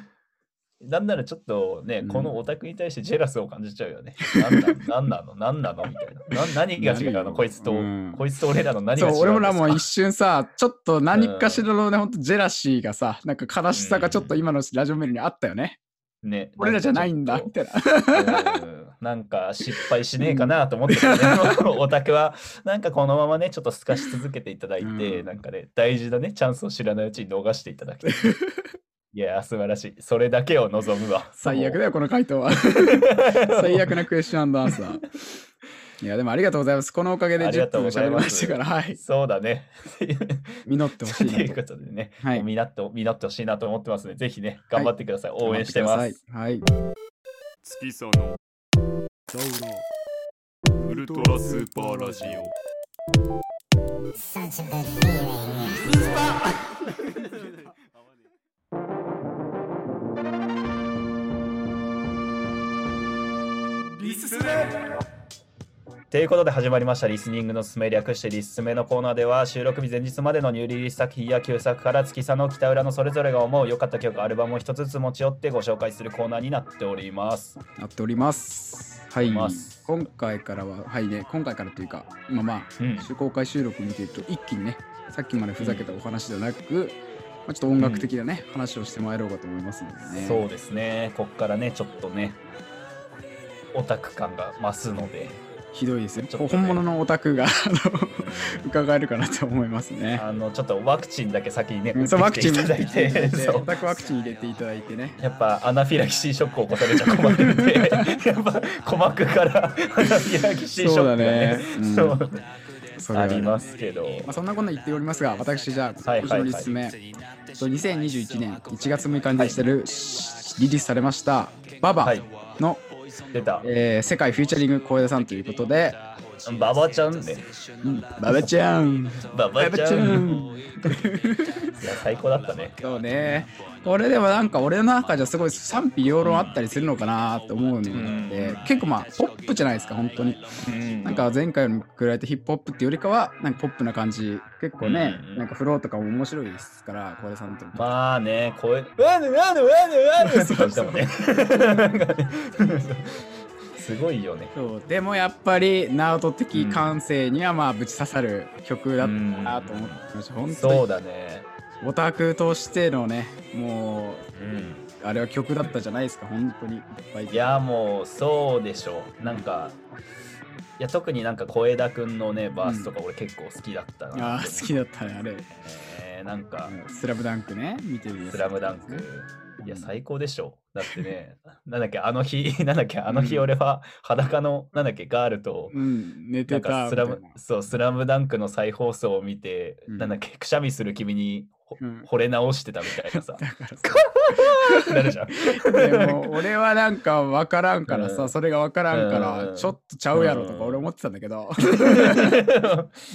なんならちょっとね、うん。このオタクに対してジェラスを感じちゃうよね。なんなのなんなの？なんなの？みたいな。な何が違う何よの？こいつと、うん。こいつと俺らの何そうが違うんですか俺もらもう一瞬さちょっと何かしらのね、ほんとジェラシーがさなんか悲しさがちょっと今のラジオメールにあったよね、ね、俺らじゃないんだみたいな。とうんなんか失敗しねえかなと思ってたね。オタクは、なんかこのままね、ちょっと透かし続けていただいて、うんなんかね、大事なね、チャンスを知らないうちに逃していただきたい。いや、素晴らしい。それだけを望むわ。最悪だよこの回答は 最悪なクエスチョンアンサーいやでもありがとうございますこのおかげで10ありがとう分喋りましたからはいそうだね。実ってほしいというなことでね、はい実って実ってほしいなと思ってますので、ぜひね、頑張ってください。応援してます。はい月佐のウルトラスーパーラジオ Such a good feeling. ということで始まりましたリスニングのすすめ略してリスメのコーナーでは収録日前日までのニューリリース作品や旧作から月差の北裏のそれぞれが思う良かった曲アルバムを一つずつ持ち寄ってご紹介するコーナーになっております。なっておりますはい。今回からははいね今回からというか今まあうん、公開収録見てると一気にねさっきまでふざけたお話ではなく、まあ、ちょっと音楽的なね、話をしてまいろうかと思いますのでね。そうですね。こっからね、ちょっとね、オタク感が増すので、ひどいですね。本物のオタクが 伺えるかなと思いますね。あのちょっとワクチンだけ先にね、そうワクチンいただいて、オタクワクチン入れていただいてね。やっぱアナフィラキシーショックを起こされちゃ困るんで、やっぱ鼓膜からアナフィラキシーショックがね、そうだね。そう。それはねありますけど、まあ、そんなこと言っておりますが私じゃあはいはいはい。今年のリスメ、と2021年1月6日に出してる、リリースされました「ババはい。の、出た、えー世界フューチャリング小枝さんということで、ババちゃんね、うん。ババちゃん。ババちゃババちゃん。んいや、最高だったね。そうね。これでもなんか俺の中じゃすごい賛否両論あったりするのかなと思うので、うん。結構まあポップじゃないですか本当に。うん。なんか前回に比べてヒップホップっていうよりかはなんかポップな感じ。結構ね、うん。なんかフローとかも面白いですから小枝さんとまあね、声、わぬわぬわぬわぬって感じだもんね。すごいよね。そう。でもやっぱりナウト的感性にはまあぶち刺さる曲だったなと思ってました、本当そうにだね。オタクとしてのねもうん。うあれは曲だったじゃないですか。本当にいっぱい。いやもうそうでしょう。なんかいや特になんか小枝くんのねバースとか俺結構好きだったな、あー好きだったねあれ。えーなんか「スラムダンクね見てるスラムダンク。いやうん最高でしょだってね なんだっけあの日 なんだっけあの日うん。俺は裸のなんだっけガールとうん寝なんてたかスラムそうスラムダンクの再放送を見て、うん。なんだっけくしゃみする君にほうん。惚れ直してたみたいなさ。なるじゃん。でも俺はなんか分からんからさ、うん。それが分からんかうん。らちょっとちゃうやろとか俺思ってたんだけど、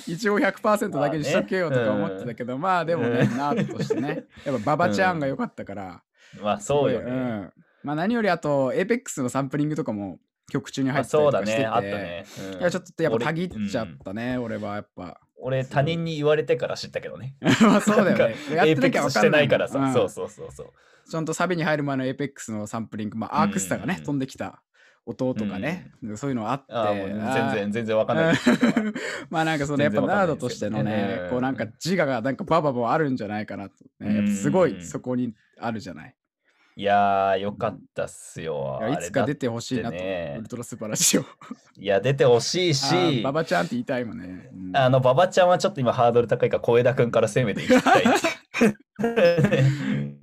一応100%だけにしとけよとか思ってたけどまあでもね、うん。ナートとしてね。やっぱババちゃんが良かったから、まあそうよすね、ごいんまあ何よりあと APEX のサンプリングとかも曲中に入あってたりそうだとかしてて、ねあったね、うん。いやちょっとやっぱ俺たぎっちゃったね、俺はやっぱ。俺他人に言われてから知ったけどね。まあそうだよね。かやってなきゃ分かんないしてないからさ、うん。そうそうそうそう。ちゃんとサビに入る前の APEX のサンプリング、まあ、アークスタがね、うん飛んできた。音とかね、そういうのあって、全然全然わかんない。まあなんかそのやっぱナードとしてのねねこうなんか自我がなんかバババあるんじゃないかなと、ね、やっぱすごいそこにあるじゃない。いやー、よかったっすよ。いやいつか出てほしいなと、ウルトラスーパーラジオ。いや、出てほしいあーしバ、バちゃんって言いたいもんね。うんあの、馬場ちゃんはちょっと今ハードル高いから、小枝くんから攻めていきたい。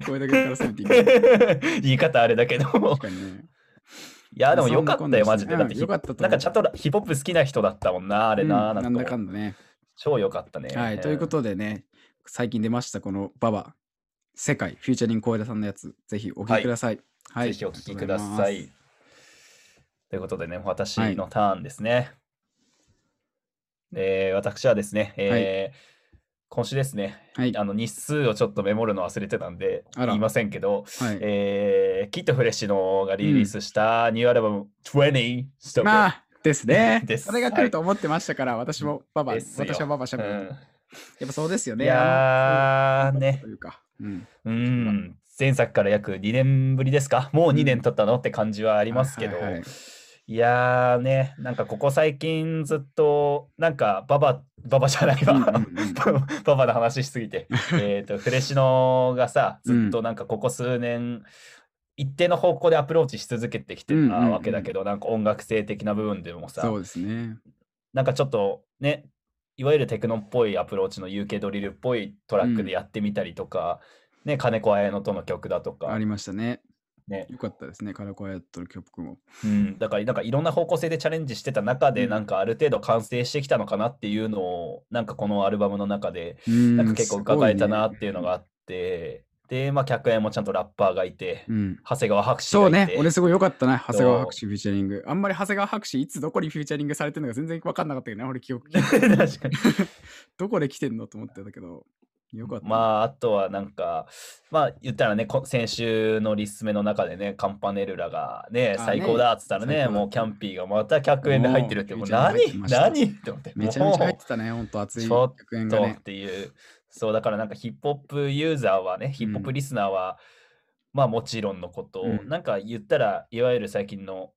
これだけから攻めていく。言い方あれだけど。確かにね。いや、でもよかったよ、マジで。だってよかったとなんかちゃんとヒップホップ好きな人だったもんな、あれな。うんなんだかんんだね。超よかったね。はい、ということでね、最近出ましたこのババ、世界、フューチャリング小枝さんのやつ、ぜひお聴きください。はい、ぜひお聞きください。ということでね、私はいのターンですね。えー私はですね、えー今週ですね、はい、あの日数をちょっとメモるの忘れてたんで言いませんけど、はい。えーキットフレッシュのがリリースしたニューアルバム20ストップ。まあ、ですね。ですそれが来ると思ってましたから、私もババ、私はババしゃべる。うんやっぱそうですよね。いやーねというか。うん。うん、前作から約2年ぶりですか？もう2年経ったのって感じはありますけど、はいはいはい。いやーね、なんかここ最近ずっと、なんかババ、ババじゃないわ、ババの話しすぎて、えっと、フレシノがさ、ずっとなんかここ数年、一定の方向でアプローチし続けてきてたわけだけど、なんか音楽性的な部分でもさ、そうですね。なんかちょっとね、いわゆるテクノっぽいアプローチの UK ドリルっぽいトラックでやってみたりとか、ね、金子綾乃との曲だとかあ、りましたね。ね、よかったですね。カラコアヤットの曲も。うん、だからなんかいろんな方向性でチャレンジしてた中で、うんなんかある程度完成してきたのかなっていうのを、なんかこのアルバムの中で、ななんか結構伺えたなっていうのがあって、で、まあ客演もちゃんとラッパーがいて、うん。長谷川博士そうがいて、ね、俺すごい良かったな、長谷川そう博士フューチャリング。あんまり長谷川博士いつどこにフューチャリングされてるのか全然分かんなかったけどね、俺記憶。確かに。どこで来てんのと思ってたけど、よかった。まあ、あとはなんか、まあ言ったらね、こ先週のリスメの中でね、カンパネルラがね、あ最高だっつったらね、もうキャンピーがまた客演で入ってるって、もう何？何？って思って。めちゃめちゃ入っもてたね、ほんと熱いちょっ100円うとっがね。ていう、そうだからなんかヒップホップユーザーはね、ヒップホップリスナーは、まあもちろんのこと、うん。なんか言ったら、いわゆる最近の、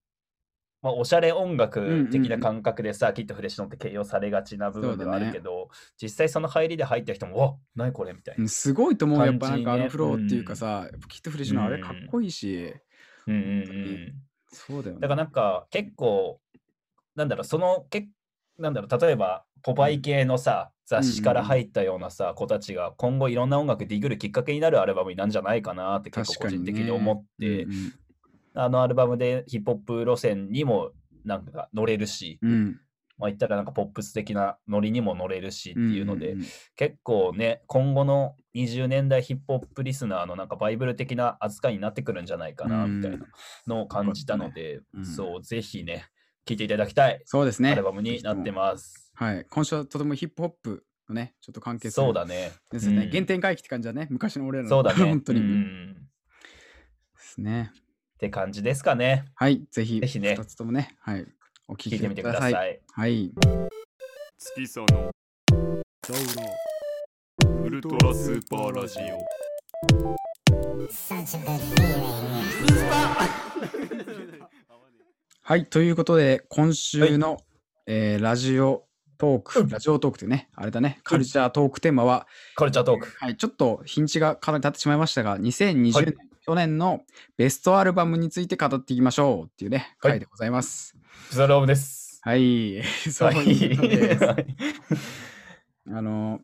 まあ、おしゃれ音楽的な感覚でさ、きっとフレッシュノって形容されがちな部分ではあるけど、実際その入りで入った人も、わ何これみたいな。うんすごいと思う、やっぱなんかあのフローっていうかさ、きっとフレッシュのあれかっこいいし、うんうんうん。そうだよね。だからなんか結構、なんだろう、そのけなんだろう、例えば、ポパイ系のさ、雑誌から入ったようなさ、子たちが今後いろんな音楽ディグるきっかけになるアルバムになるんじゃないかなって結構個人的に思って、うんうんあのアルバムでヒップホップ路線にもなんか乗れるし、うん。まあ言ったらなんかポップス的なノリにも乗れるしっていうので、んんん。結構ね、今後の20年代ヒップホップリスナーのなんかバイブル的な扱いになってくるんじゃないかなみたいなのを感じたので、うん。そう、ぜひね、聴いていただきたいそうですね。アルバムになってます。はい。今週はとてもヒップホップのね、ちょっと関係するそうだね。ですね。うん原点回帰って感じだね。昔の俺らの。そうだね。本当に。うでんすね。って感じですかね。はい。ぜひ、ぜひね2つともね、はい。お聞き聞いてみてくだください。さい。はい。月さのウルトラスーパーラジオ. はい。ということで、今週の、えーラジオトーク、ラジオトークというね、あれだね、カルチャートークテーマは、カルチャートーク。はい、ちょっと日にちがかなり経ってしまいましたが、2020はい年、去年のベストアルバムについて語っていきましょうっていうね、はい回でございます。ピザロームです。はい、そうです。はい あの、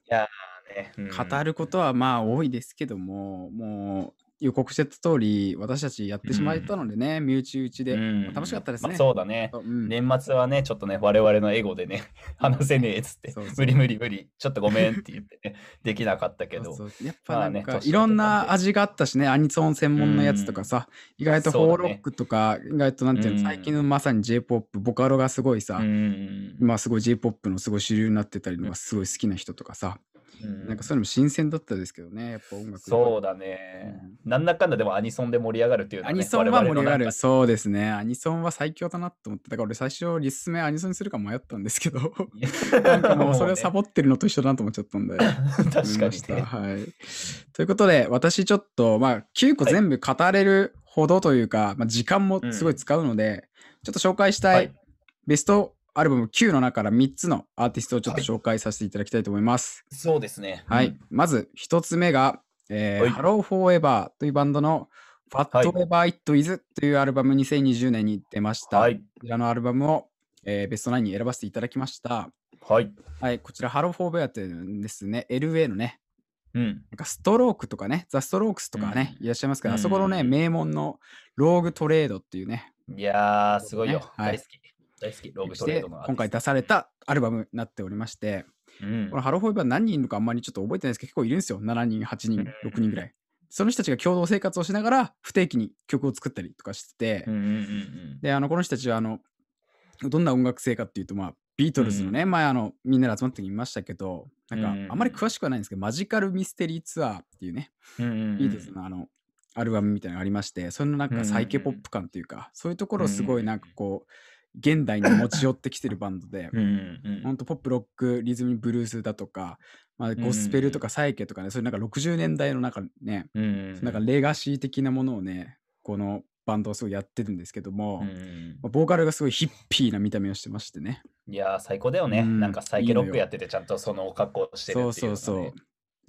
ねうん語ることはまあ多いですけども、もう予告してた通り、私たちやってしまったのでね、身内内で、うん。楽しかったですね。まあそうだね。うん。年末はね、ちょっとね、我々のエゴでね、話せねえっつってそうそう、無理無理無理、ちょっとごめんって言ってね、できなかったけど、そうそう。やっぱなんか、いろん取ったんでな味があったしね、アニソン専門のやつとかさ、意外とそうだねフォーロックとか、意外となんていうの、うん。最近のまさに J-POP、ボカロがすごいさ、うんまあすごい J-POP のすごい主流になってたりのがすごい好きな人とかさ、うんなんかそういうのも新鮮だったですけどね、やっぱ音楽。そうだね。なんだかんだでもアニソンで盛り上がるっていうね、アニソンは盛り上がる。そうですね。アニソンは最強だなと思って、だから俺最初リスメアニソンにするか迷ったんですけど、なんかもうそれをサボってるのと一緒だなと思っちゃったんで。確かにね。はい。ということで、私ちょっと、まあ、9個全部語れるほどというか、まあ、時間もすごい使うので、ちょっと紹介したはいいベストアルバム9の中から3つのアーティストをちょっと紹介させていただきたいと思います。そうですね。はい。うんまず1つ目が、えー、はい Hello Forever というバンドのはい Whatever It Is というアルバム2020年に出ました。はい。こちらのアルバムを、えーベスト9に選ばせていただきました。はい。はい、こちら Hello Forever ってですね、LA のね、うん。なんかストロークとかね、ザ・ストロークスとかね、いらっしゃいますけど、うんあそこのね、名門の Rough Trade っていうね、いやー、すごいよ。はい大好き。大好き。 Rough Trade のアーティスト。今回出されたアルバムになっておりまして、うんこの Hello Forever 何人いるのかあんまりちょっと覚えてないですけど、結構いるんですよ。7人、8人、6人ぐらい。その人たちが共同生活をしながら不定期に曲を作ったりとかしてて、うんうんうんで、あの、この人たちはあの、どんな音楽性かっていうと、まあ、ビートルズのね、前あの、みんなで集まってみましたけど、なんかうんうんうんあんまり詳しくはないんですけど、マジカルミステリーツアーっていうね、うんうんうんビートルズのあの、アルバムみたいなのがありまして、それのなんかサイケポップ感というか、そういうところをすごいなんかこう、現代に持ち寄ってきてるバンドで、うんうんほんとポップロックリズムブルースだとか、まあ、ゴスペルとかサイケとかね、そういうなんか60年代の中ね、うんうんなんかレガシー的なものをねこのバンドはすごいやってるんですけども、うんまあボーカルがすごいヒッピーな見た目をしてましてね。いやー最高だよね、うん。なんかサイケロックやっててちゃんとその格好をしてるっていうそうそうそう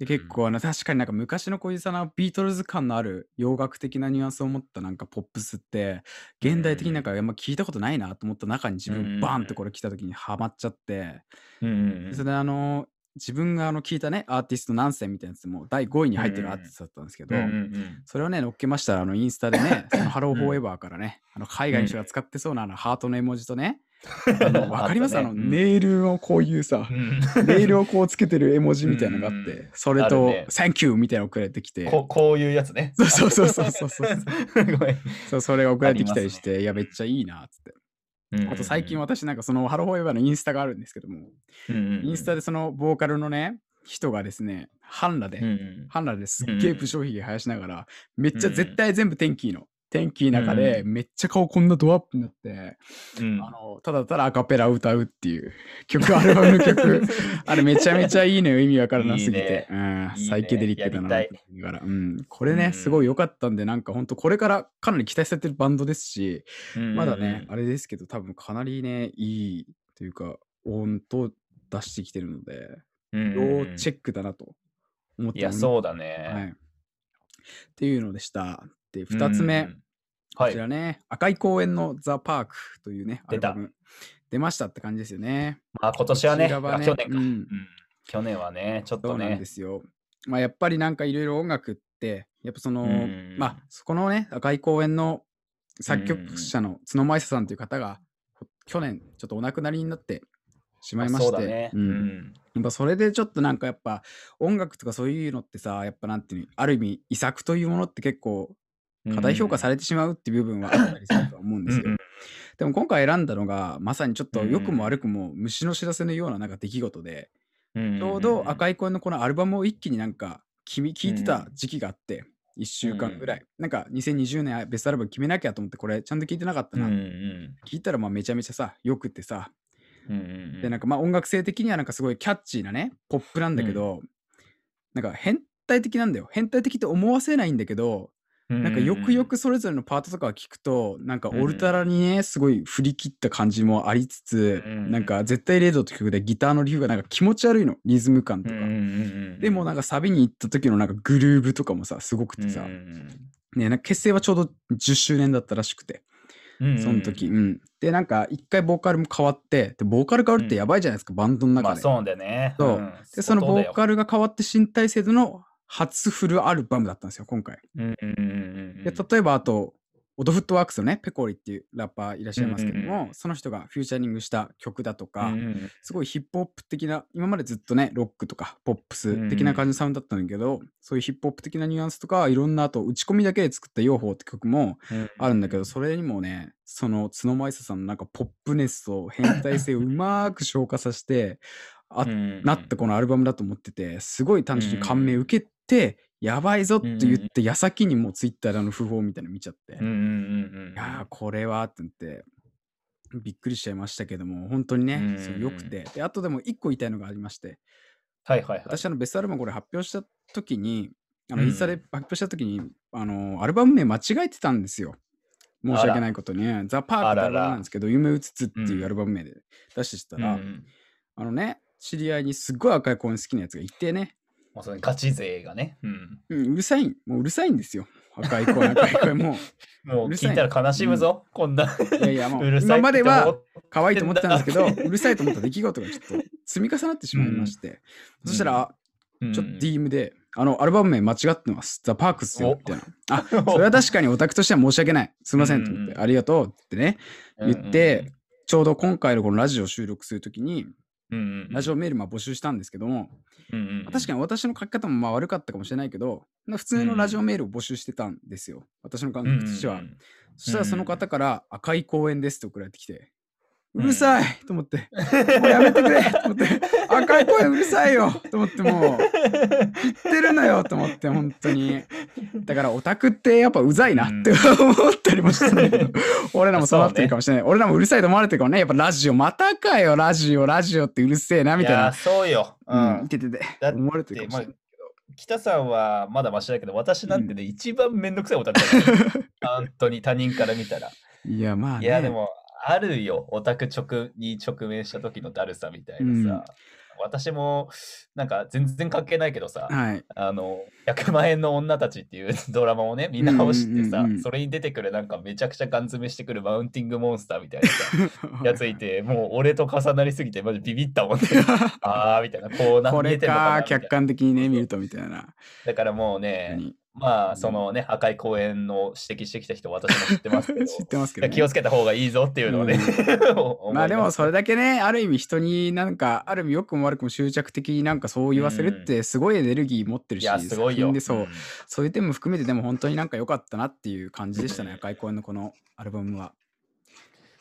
で結構あの確かになんか昔のこういうさなビートルズ感のある洋楽的なニュアンスを持ったなんかポップスって現代的になんかあんま聞いたことないなと思った中に自うん分バーンってこれ来た時にハマっちゃって。うんうんうん。それであの自分があの聞いたねアーティスト何選みたいなやつも第5位に入ってるアーティストだったんですけど、うんうんうんそれをね、乗っけましたら、あの、インスタでね、その Hello Forever からね、あの海外の人が使ってそうなあのハートの絵文字とね、わかります？あの、ねネイルをこういうさ、うん。ネイルをこうつけてる絵文字みたいなのがあっうん。て、それとね、サンキューみたいなの送られてきて、ここういうやつね。そうそうそうそうそうそう ごめん。そうそれが送られてきたりしあて、いや、めっちゃいいな、つって。あと最近は、私なんかその Hello Forever のインスタがあるんですけども、インスタで、でそのボーカルのね、人がですね、ハンラで、うんうん。ハンラですっげえ無精髭生やしながら、めっちゃ絶対全部天気の。天気の中で、うめっちゃ顔こんなドアップになって、うん。あの、ただただアカペラ歌うっていう 曲、アルバムの曲、あれめちゃめちゃいいのよ、意味わからなすぎて。いいうん、サイケデリックだなやりと思いながら。うん、これね、うん。すごい良かったんで、なんか本当これからかなり期待されてるバンドですし、まだね、あれですけど、多分かなりね、いいというか、音と出してきてるので、要チェッックだなと思っていや、うそうだはい。ね。っていうのでした。で、2つ目、こち。らね、赤い公園のザ・パークというね、ア出た出ましたって感じですよね。まあ今年はね、はあ去年か。ううんん去年はね、ちょっとねそうなんで。すよ。まあやっぱりなんかいろいろ音楽って、やっぱその、うんまあそこのね、赤い公園の作曲者の角舞さんという方が、ほ去年ちょっとお亡くなりになってしまいまして、ね。ううんん。やっぱそれでちょっとなんかやっぱ音楽とかそういうのってさ、やっぱなんていうの、ある意味遺作というものって結構過大評価されてしまうっていう部分はあったりするとは思うんですよ。うんうんでも今回選んだのがまさにちょっとうん良くも悪くも虫の知らせのようななんか出来事で、うんちょうど赤い声のこのアルバムを一気になんか君聞いてた時期があって、1週間ぐらい。なんか2020年ベストアルバム決めなきゃと思ってこれちゃんと聞いてなかったな。うんうん聞いたらまあめちゃめちゃさ、よくってさ、うんうんでなんかまあ音楽性的にはなんかすごいキャッチーなね、ポップなんだけど、なんか変態的なんだよ。変態的って思わせないんだけど、なんかよくよくそれぞれのパートとかを聞くと、なんかオルタラにね、すごい振り切った感じもありつつ、うんなんか絶対レードって曲でギターのリフがなんか気持ち悪いの、リズム感とか。でもなんかかサビに行った時のなんかグルーブとかもさ、すごくてさ、ね、なんか結成はちょうど10周年だったらしくて、その時、うん。で、なんか一回ボーカルも変わって、で、ボーカル変わるってやばいじゃないですか、バンドの中で。まあそうだね。そう。うん。で、そのボール。カルが変わって新体制での初フルアルバムだったんですよ、今回。うんうんうんうんで例えばあと、オドフットワークスのね、ペコリっていうラッパーいらっしゃいますけども、うんうんうんその人がフューチャリングした曲だとか、うんうんすごいヒップホップ的な、今までずっとね、ロックとかポップス的な感じのサウンドだったんだけど、そういうヒップホップ的なニュアンスとか、いろんなあと打ち込みだけで作った用法って曲もうんあるんだけど、それにもね、その角舞さんのなんかポップネスと変態性を うまーく消化させて、あうんなったこのアルバムだと思ってて、すごい単純に感銘受けて、やばいぞって言って、矢先にもうツイッターであの訃報みたいなの見ちゃって、いやーこれはって言って、びっくりしちゃいましたけども、本当にねうん、そう良くて。で、あとでも一個言いたいのがありまして、はいはいはい。私あのベストアルバムこれ発表した時に、あのうん。インスタで発表した時に、あの、アルバム名間違えてたんですよ。申し訳ないことに。ね。ザ・パークってアルバムなんですけど、夢うつつっていうアルバム名で出してたら、うん。あのね、知り合いにすっごい赤い公園好きなやつがいてね、もうそのガチ勢がね。うんうん、うるさい、もううるさいんですよ。赤い公園、赤い公園ももううるさい聞いたら悲しむぞ、こんな。う。いやいや、もう うるさい今まではっ可愛いと思ってたんですけど、うるさいと思った出来事がちょっと積み重なってしまいまして、そしたら、うんちょっと DM で、あの、アルバム名間違ってます。ザ・パークっすよ、おみたいな。あ、それは確かにオタクとしては申し訳ない。すいません、と思って、うんうんありがとうってね、言って、ちょうど今回のこのラジオを収録するときに、うんうんうん。ラジオメールまあ募集したんですけども、うんうん確かに私の書き方もまあ悪かったかもしれないけど、まあ普通のラジオメールを募集してたんですよ。私の感覚としては。そしたらその方から赤い公園ですって送られてきて、うるさいと思って、もうやめてくれと思って、赤い声うるさいよと思って、もう、言ってるのよと思って、本当に。だからオタクってやっぱうざいなって思ったりもしたんだけど、俺らもそうなってるかもしれない。俺らもうるさいと思われてるかもね。やっぱラジオ、またかよ、ラジオ、ラジオってうるせえな、みたいないや、。そうよ。ううん、ん。ててて思われてるかもしれない。北さんはまだマシだけど、私なんてね、一番めんどくさいオタクだから。本当に他人から見たら。いや、まあね。いや、でも、あるよ。オタク直に直面した時のだるさみたいなさ。私も、なんか全然関係ないけどさ、はい。あの、100万円の女たちっていう ドラマをね、見直してさうんうんうんうん、それに出てくるなんかめちゃくちゃガン詰めしてくるマウンティングモンスターみたいなさ やついて、もう俺と重なりすぎてマジビビったもんね。あーみたいな、こうなこれ見えてんのか客観的にね、見るとみたいな。だからもうね、何まあ、そのね、赤い公園の指摘してきた人、私も知ってますけど、知ってますけど、ね。気をつけた方がいいぞっていうのをね、思いまあでもそれだだけね、ある意味人になんか、ある意味良くも悪くも執着的になんかそう言わせるってすごいエネルギー持ってるし、いや、すごいよ。でそう、ん。そういう点も含めてでも本当になんか良かったなっていう感じでしたね、赤い公園のこのアルバムは。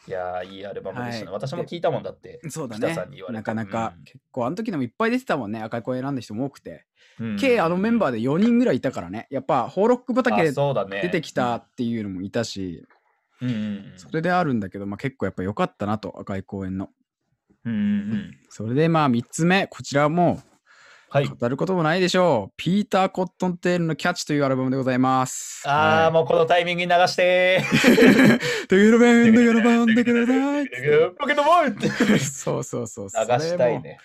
いやー、いいアルバムでしたね。はい。私も聞いたもんだって。そうだね。なて。かなか、結構あの時でもいっぱい出てたもんね、赤い声選んだ人も多くて。うん。計あのメンバーで4人ぐらいいたからね、やっぱホーロック畑あで出てきたっていうのもいたし、うん。うんうんそれであるんだけど、まあ、結構やっぱ良かったなと、赤い公園の。うんうんうん。それでまあ3つ目、こちらもはい。語ることもないでしょう。ピーター・コットンテールのキャッチというアルバムでございます。ああ、もうこのタイミングに流して う。だからバン、だからバン、だからバン。ポケットボールそうそうそう。流したい。ね。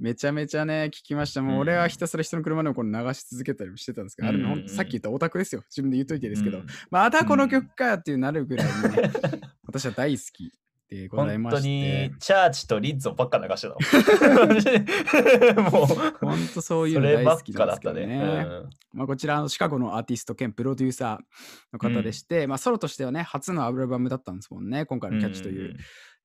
めちゃめちゃね、聞きました。もううん俺はひたすら人の車でもこれ流し続けたりもしてたんですけど、あれうんうんうんほんとさっき言ったオタクですよ。自分で言っといてですけど、うんまたこの曲かよっていうなるぐらいにね、私は大好きでござい本当ましてに。チャーチとリッツォばっか流してた もう、ほんとそういうその大好きなんですけだったね。どね。まあ、こちらあのシカゴのアーティスト兼プロデューサーの方でして、まあ、ソロとしてはね初のアルバムだったんですもんね今回の「キャッチ」という。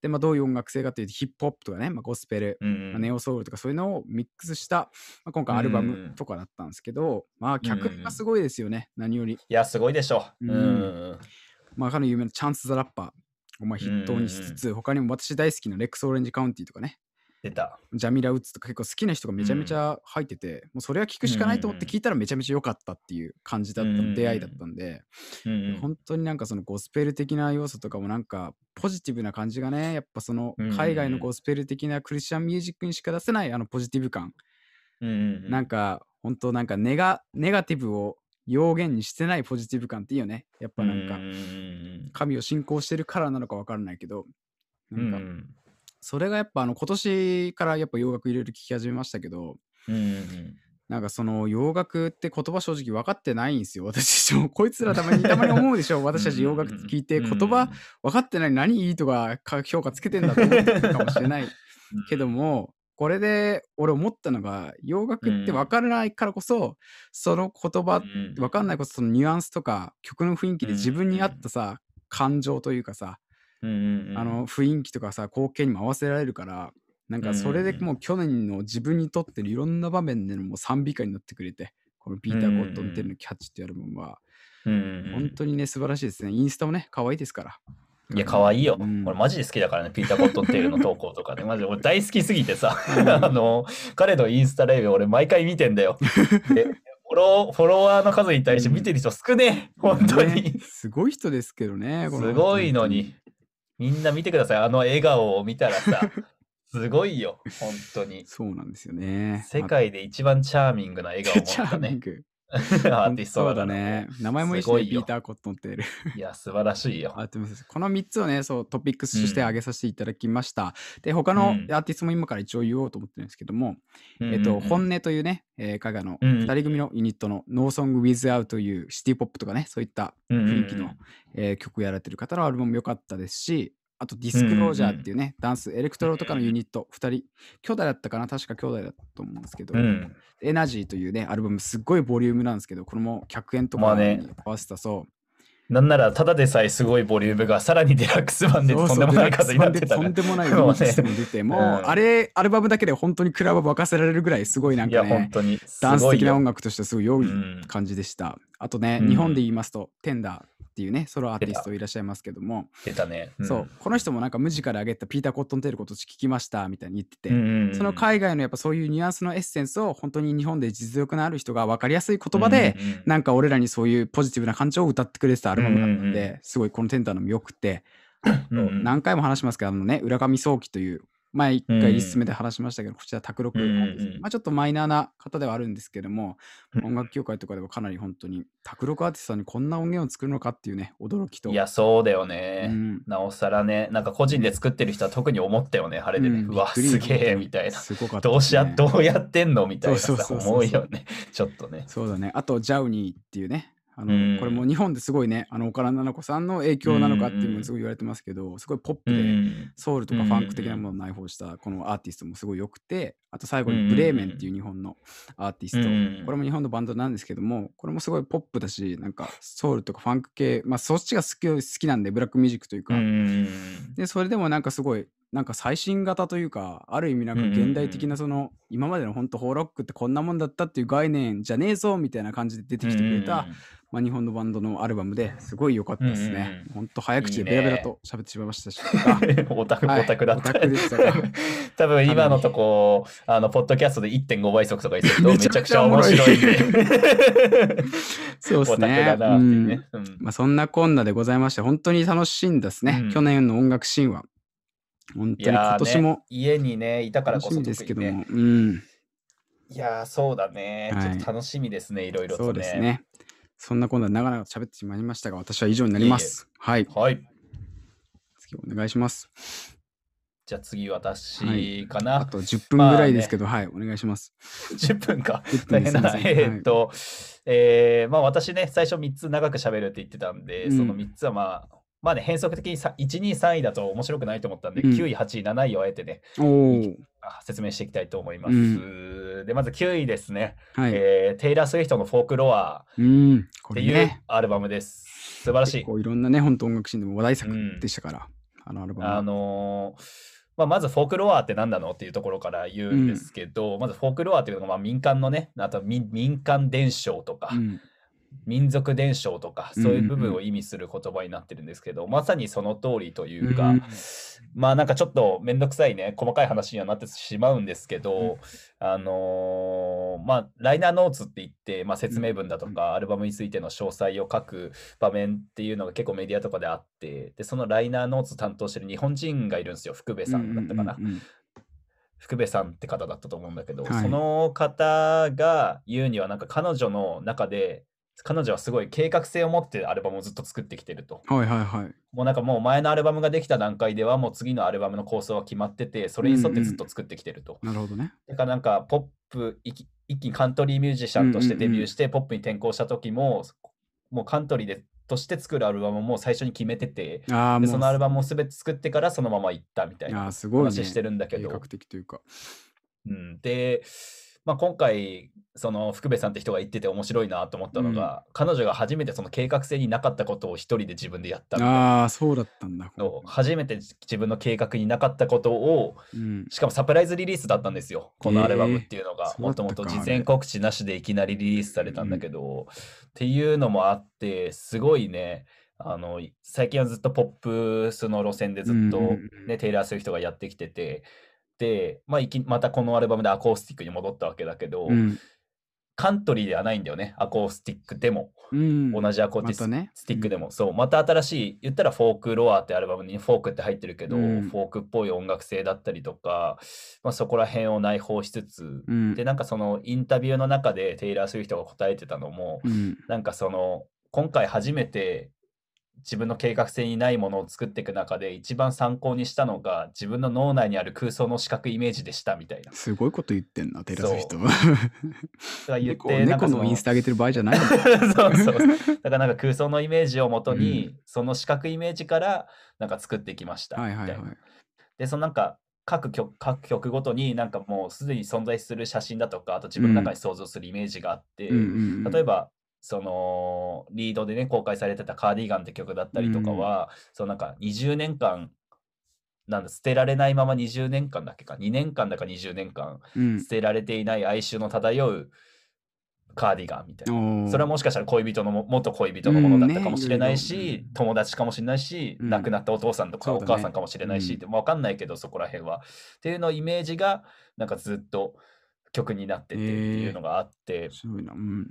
で、まあ、どういう音楽性かというとヒップホップとかね、まあ、ゴスペル、うんうんまあネオソウルとかそういうのをミックスした、まあ、今回アルバムとかだったんですけど、まあ曲がすごいですよね、何より。いや、すごいでしょ。うんうんまあ彼の有名なチャンス・ザ・ラッパーをまあ筆頭にしつつ、他にも私大好きなレックス・オレンジ・カウンティとかね出た。ジャミラ・ウッズとか結構好きな人がめちゃめちゃ入ってて、もうそれは聞くしかないと思って聞いたらめちゃめちゃ良かったっていう感じだった、うん出会いだったんで、本当になんかそのゴスペル的な要素とかもなんかポジティブな感じがねやっぱその海外のゴスペル的なクリスチャンミュージックにしか出せないあのポジティブ感、なんか本当なんかネガネガティブを要言にしてないポジティブ感っていいよね。やっぱなんか神を信仰してるからなのかわからないけどうなんんかうん。それがやっぱあの今年からやっぱ洋楽いろいろ聴き始めましたけどなんかその洋楽って言葉正直分かってないんですよ。私たちもこいつらたまにたまに思うでしょ。私たち洋楽聞いて言葉分かってない。何いいとかか評価つけてんだと思ってるかもしれないけどもこれで俺思ったのが洋楽って分からないからこそその言葉うん分かんないこそそのニュアンスとか曲の雰囲気で自分に合ったさ感情というかさあの雰囲気とかさ光景にも合わせられるからなんかそれでもう去年の自分にとってのいろんな場面でのもう賛美歌になってくれてこのピーター・コットン・テルのキャッチっていうアルバムは。本当にね素晴らしいですね。インスタもね可愛いですからいや、可愛いよ。うん俺、マジで好きだからね、ピーター・コットンテールの投稿とかね。マジで俺大好きすぎてさ、うん あの、彼のインスタライブ俺毎回見てんだよ。でフォローフォロワーの数に対して見てる人少ねえ。本当ねに。すごい人ですけどねすごいのに。みんな見てください。あの笑顔を見たらさ、すごいよ。本当に。そうなんですよね世界で一番チャーミングな笑顔を持ったね。アーティストそうだね。名前もいいしねピーター・コットン・テールいや、素晴らしいよ。この3つをね、そうトピックスとしてうん挙げさせていただきました。で、他のうん。アーティストも今から一応言おうと思ってるんですけども、うんうんえっと、本音というね、えー、海外のうんうん。2人組のユニットの No Song Without というシティポップとかね、そういった雰囲気の、えー曲やられてる方のアルバムも良かったですし、あとディスクロージャーっていうね、ダンス、エレクトロとかのユニット2人、兄弟だったかな？確か兄弟だったと思うんですけど、うん。エナジーというね、アルバムすっごいボリュームなんですけど、これも100円とかまあね。に合わせたそう、なんなら、ただでさえすごいボリュームが、さらにデラックス版でとんでもない数になってたねとんでもないもうね。リミックスも出て、もう、うんあれ、アルバムだけで本当にクラブ沸かせられるぐらいすごいなんいや、かね、本当に。ダンス的な音楽楽としてはすごい良いうん。感じでした。あとね、うん。日本で言いますと、テンダーっていうね、ソロアーティストいらっしゃいますけども、出たね。ん。そう、この人もなんか無地から上げたピーター・コットンテールこと聞きましたみたいに言ってて、うんうんうんその海外のやっぱそういうニュアンスのエッセンスを本当に日本で実力のある人が分かりやすい言葉で、うんうんうん。なんか俺らにそういうポジティブな感情を歌ってくれてたアルバムだったんうんうん。で、すごいこのテンダーの魅力って、うんうん何回も話しますけど、あのね、浦上早期という、前一回リス目で話しましたけど、こちら卓録なんですまあちょっとマイナーな方ではあるんですけども、うん音楽業界とかではかなり本当に、卓録アーティストにこんな音源を作るのかっていうね、驚きと。いや、そうだようね。ん、なおさらね、なんか個人で作ってる人は特に思ったよね、あれでね。うんうわ、すげえ、みたいな。すごかった、どうしや、どうやってんの？みたいな思うよね。ちょっとね。そうだね。あと、ジャウニーっていうね。あのうん。これも日本ですごいね、あの岡田奈々子さんの影響なのかっていうのもすごい言われてますけど、すごいポップうで、ん。ソウルとかファンク的なものを内包したこのアーティストもすごい良くて、あと最後にブレーメンっていう日本のアーティスト、うんこれも日本のバンドなんですけども、これもすごいポップだし、なんかソウルとかファンク系、まあそっちが好き好きなんで、ブラックミュージックというか、うん。で、それでもなんかすごい、なんか最新型というか、ある意味なんか現代的なその、今までの本当ホーロックってこんなもんだったっていう概念じゃねえぞみたいな感じで出てきてくれた、まあ、日本のバンドのアルバムですごい良かったですね。うん本当早口でベラベラと喋ってしまいましたし。オタク、はいオタクだった。オタクでしたか 多分今のとこ、あの、ポッドキャストで1.5倍速とかにするとめめちゃくちゃくちゃちゃおもろい面白いんで。そうですオタクねだ。なっていうね。うんまあ、そんなこんなでございまして、本当に楽しいんですね。うん去年の音楽シーンは。本当に今年も家にね、いたからこそ楽しみですけども。ねうん。いやー、そうだね。はいちょっと楽しみですね、いろいろとね。そうですね。そんなこんなで長々と喋ってしまいましたが、私は以上になります。はい。はい。次お願いします。じゃあ次、は私かな。あと10分ぐらいですけど、はい、お願いします。10分か。10 大変だな。えーっと、えーまあ私ね、最初3つ長く喋るって言ってたんで、うんその3つはまあ、まあね、変則的にさ1、2、3位だと面白くないと思ったんで、うん。9位、8位、7位をあえてね、説明していきたいと思います。うで、まず9位ですね、はい。えーテイラー・スウィフトのフォークロアっていうアルバムです。素晴らしい。いろんなね、本当音楽シーンでも話題作うん。でしたから、あのアルバムは。あのーまあ、まずフォークロアって何なのっていうところから言うんですけど、まずフォークロアっていうのがまあ民間のね、あと民民間伝承とか、うん民族伝承とか、うんそういう部分を意味する言葉になってるんですけど、まさにその通りというか、うんまあなんかちょっとめんどくさいね、細かい話にはなってしまうんですけど、うん。あのーまあライナーノーツって言って、まあ、説明文だとか、アルバムについての詳細を書く場面っていうのが結構メディアとかであって、でそのライナーノーツ担当してる日本人がいるんですよ、福部さんだったかな。うんうんうん。福部さんって方だったと思うんだけど、はい。その方が言うにはなんか彼女の中で彼女はすごい計画性を持ってアルバムをずっと作ってきてると。はいはいはい。もうなんかもう前のアルバムができた段階ではもう次のアルバムの構想は決まってて、それに沿ってずっと作ってきてると。なるほどね。だからなんかポップ一気一気にカントリーミュージシャンとしてデビューしてポップに転向した時も、もうカントリーでとして作るアルバムも最初に決めてて、あ。でそのアルバムを全て作ってからそのまま行ったみたいなーすごい、ね。話してるんだけど、計画的というか。うん、で、まあ、今回その福部さんって人が言ってて面白いなと思ったのが、彼女が初めてその計画性になかったことを一人で自分でやったああ、そうだったんだ。の初めて自分の計画になかったことをうん。しかもサプライズリリースだったんですよ。このアルバムっていうのが、えーもともと事前告知なしでいきなりリリースされたんだけど、っていうのもあってすごいねあの最近はずっとポップスの路線でずっと、うんうんうん。ねテイラー・スウィフトがやってきててで、まあ、いきまたこのアルバムでアコースティックに戻ったわけだけど、うん。カントリーではないんだよねアコースティックでも、うん。同じアコースティックでも、そうまた新しい言ったらフォークロアってアルバムにフォークって入ってるけど、うんフォークっぽい音楽性だったりとか、まあ、そこら辺を内包しつつ、うん。でなんかそのインタビューの中でテイラー・スウィフトが答えてたのも、うん。なんかその今回初めて自分の計画性にないものを作っていく中で一番参考にしたのが自分の脳内にある空想の視覚イメージでしたみたいな。すごいこと言ってんな、テラス人。だから言っ猫て猫のインスタ上げてる場合じゃない そうそう。だからなんか空想のイメージをもとに、その視覚イメージからなんか作ってきましたみたいな。はいはいはい。で、そのなんか各曲各曲ごとになんかもうすでに存在する写真だとか、あと自分の中に想像するイメージがあって、うんうんうん例えば、そのリードでね公開されてた「カーディガン」って曲だったりとかは、そのなんか20年間なんだ捨てられないまま20年間だっけか2年間だか20年間うん捨てられていない哀愁の漂うカーディガンみたいな。それはもしかしたら恋人のも元恋人のものだったかもしれないし、うんね友達かもしれないし、うん亡くなったお父さんとかお母さんかもしれないし、うんってわかんないけどそこら辺は。っていうのイメージがなんかずっと曲になっててっていうのがあって、すごいな。うん。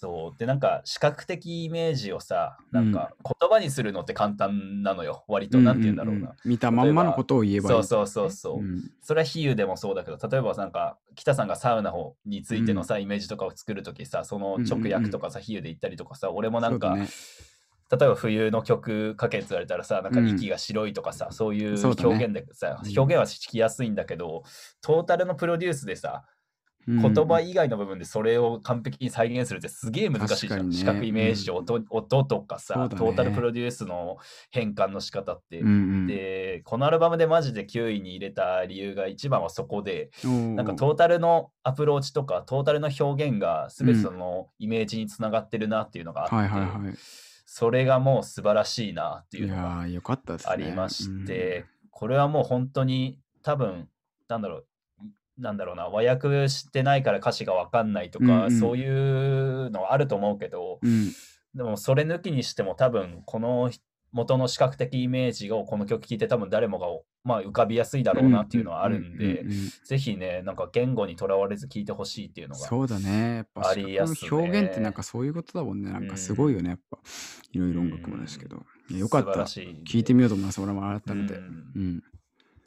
そう。でなんか視覚的イメージをさなんか言葉にするのって簡単なのよ。割となんて言うんだろうな。んんん見たまんまのことを言えばいい。そうそうそうそう。ん。それは比喩でもそうだけど例えばなんか北さんがサウナについてのさ、イメージとかを作るときさその直訳とかさ、比喩で言ったりとかさ俺もなんか、ね。例えば冬の曲かけって言われたらさなんかうん。息が白いとかさ、そういう表現でさ、うん表現はしきやすいんだけどトータルのプロデュースでさうん言葉以外の部分でそれを完璧に再現するってすげえ難しいじゃん、ね。視覚イメージ、音音とかさ、ね。トータルプロデュースの変換の仕方って、うんうん、でこのアルバムでマジで9位に入れた理由が一番はそこでななんかトータルのアプローチとかトータルの表現が全てそのイメージにつながってるなっていうのがあって、はいはいはい。それがもう素晴らしいなっていいうやのが。ありまして、これはもう本当に多分なんだろうなんだろうな和訳してないから歌詞が分かんないとか、うんうんそういうのはあると思うけど、うん、うんでもそれ抜きにしても多分この元の視覚的イメージをこの曲聴いて多分誰もが、まあ、浮かびやすいだろうなっていうのはあるんで、うううんぜひねなんか言語にとらわれず聴いてほしいっていうのがそうだね。やっぱありやすね視覚の表現ってなんかそういうことだもんね。なんかすごいよね。やっぱいろいろ音楽もですけど。いやよかった。素晴らしい聞いてみようと思います。俺も改めて。ううんん。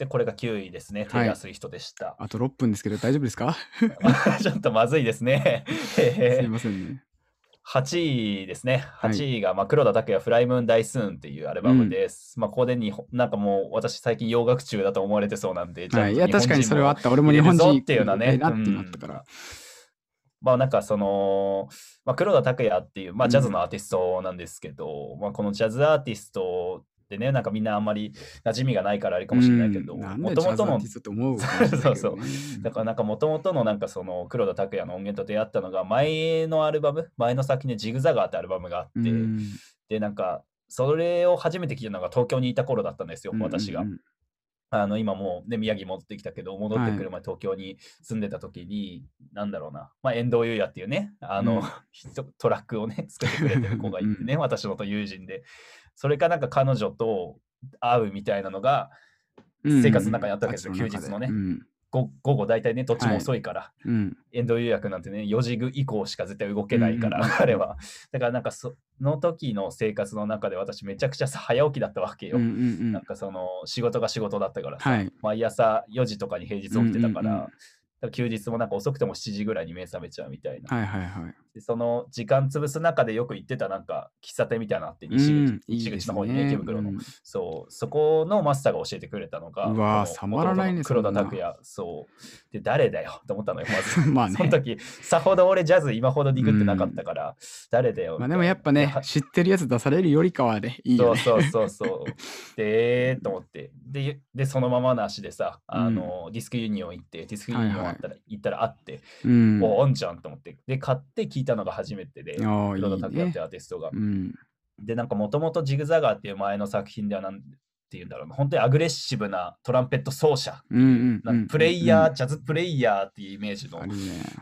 でこれが9位ですねテイラー・スウィフトでした、あと6分ですけど大丈夫ですか？ちょっとまずいですね。すいませんね。8位ですね。はい8位が、まあ、黒田拓也フライムーン大スーンっていうアルバムです。まあ、ここで日本、なんかもう私最近洋楽中だと思われてそうなんで、はい。いや、確かにそれはあっった。俺も日本人っていうようなねええなってなったから。うんまあなんかその、まあ、黒田拓也っていう、まあ、ジャズのアーティストなんですけど、まあ、このジャズアーティストでね、なんかみんなあんまり馴染みがないからあれかもしれないけど、もともとのティストって思 うそうだからなんかもともとのなんかその黒田拓也の音源と出会ったのが前のアルバム前の先にジグザガーってアルバムがあって、うん。でなんかそれを初めて聞いたのが東京にいた頃だったんですよ、私が。あの今もう、ね、宮城戻ってきたけど戻ってくるは前東京に住んでた時に、なんだろうな、まあ、遠藤優也っていうねあの、うん。人 トラックをね作ってくれてる子がいてね私のと友人でそれかなんか彼女と会うみたいなのがうん生活の中にあったわけですよあっち休日のね。うん。ご午後大体ねどっちも遅いから、うん。遠藤優也君なんてね、4時以降しか絶対動けないから、うんうんうん。彼は。だからなんかその時の生活の中で私めちゃくちゃさ早起きだったわけよ。うんうんうん。なんかその仕事が仕事だったからさ、はい。毎朝4時とかに平日起きてたから、うんうんうん。だから休日もなんか遅くても7時ぐらいに目覚めちゃうみたいな。はいはいはい。でその時間潰す中でよく行ってたなんか喫茶店みたいなのあって、西口,、うんいい西です口の方にね、池袋の。うんそう、そこのマスターが教えてくれたのが、うわーこのたまらないね黒田拓也、そう。で、誰だよと思ったのよ、まず。まあねその時、さほど俺ジャズ今ほどディグってなかったから、誰だよ。まあでもやっぱね、知ってるやつ出されるよりかはね、いいよね。そうそうそうそう。で、と思って。で、でそのままの足でさ、あの、ディスクユニオン行って、ディスクユニオンあったら、行ったらあって、うん。お、オンじゃんと思って。で、買って聞いたのが初めてで、ああ、いい黒田拓也ってね。アーティストが。うん。で、なんかもともと Zigzagger っていう前の作品ではなんていうんだろうな、本当にアグレッシブなトランペット奏者、プレイヤー、うんジャズプレイヤーっていうイメージの。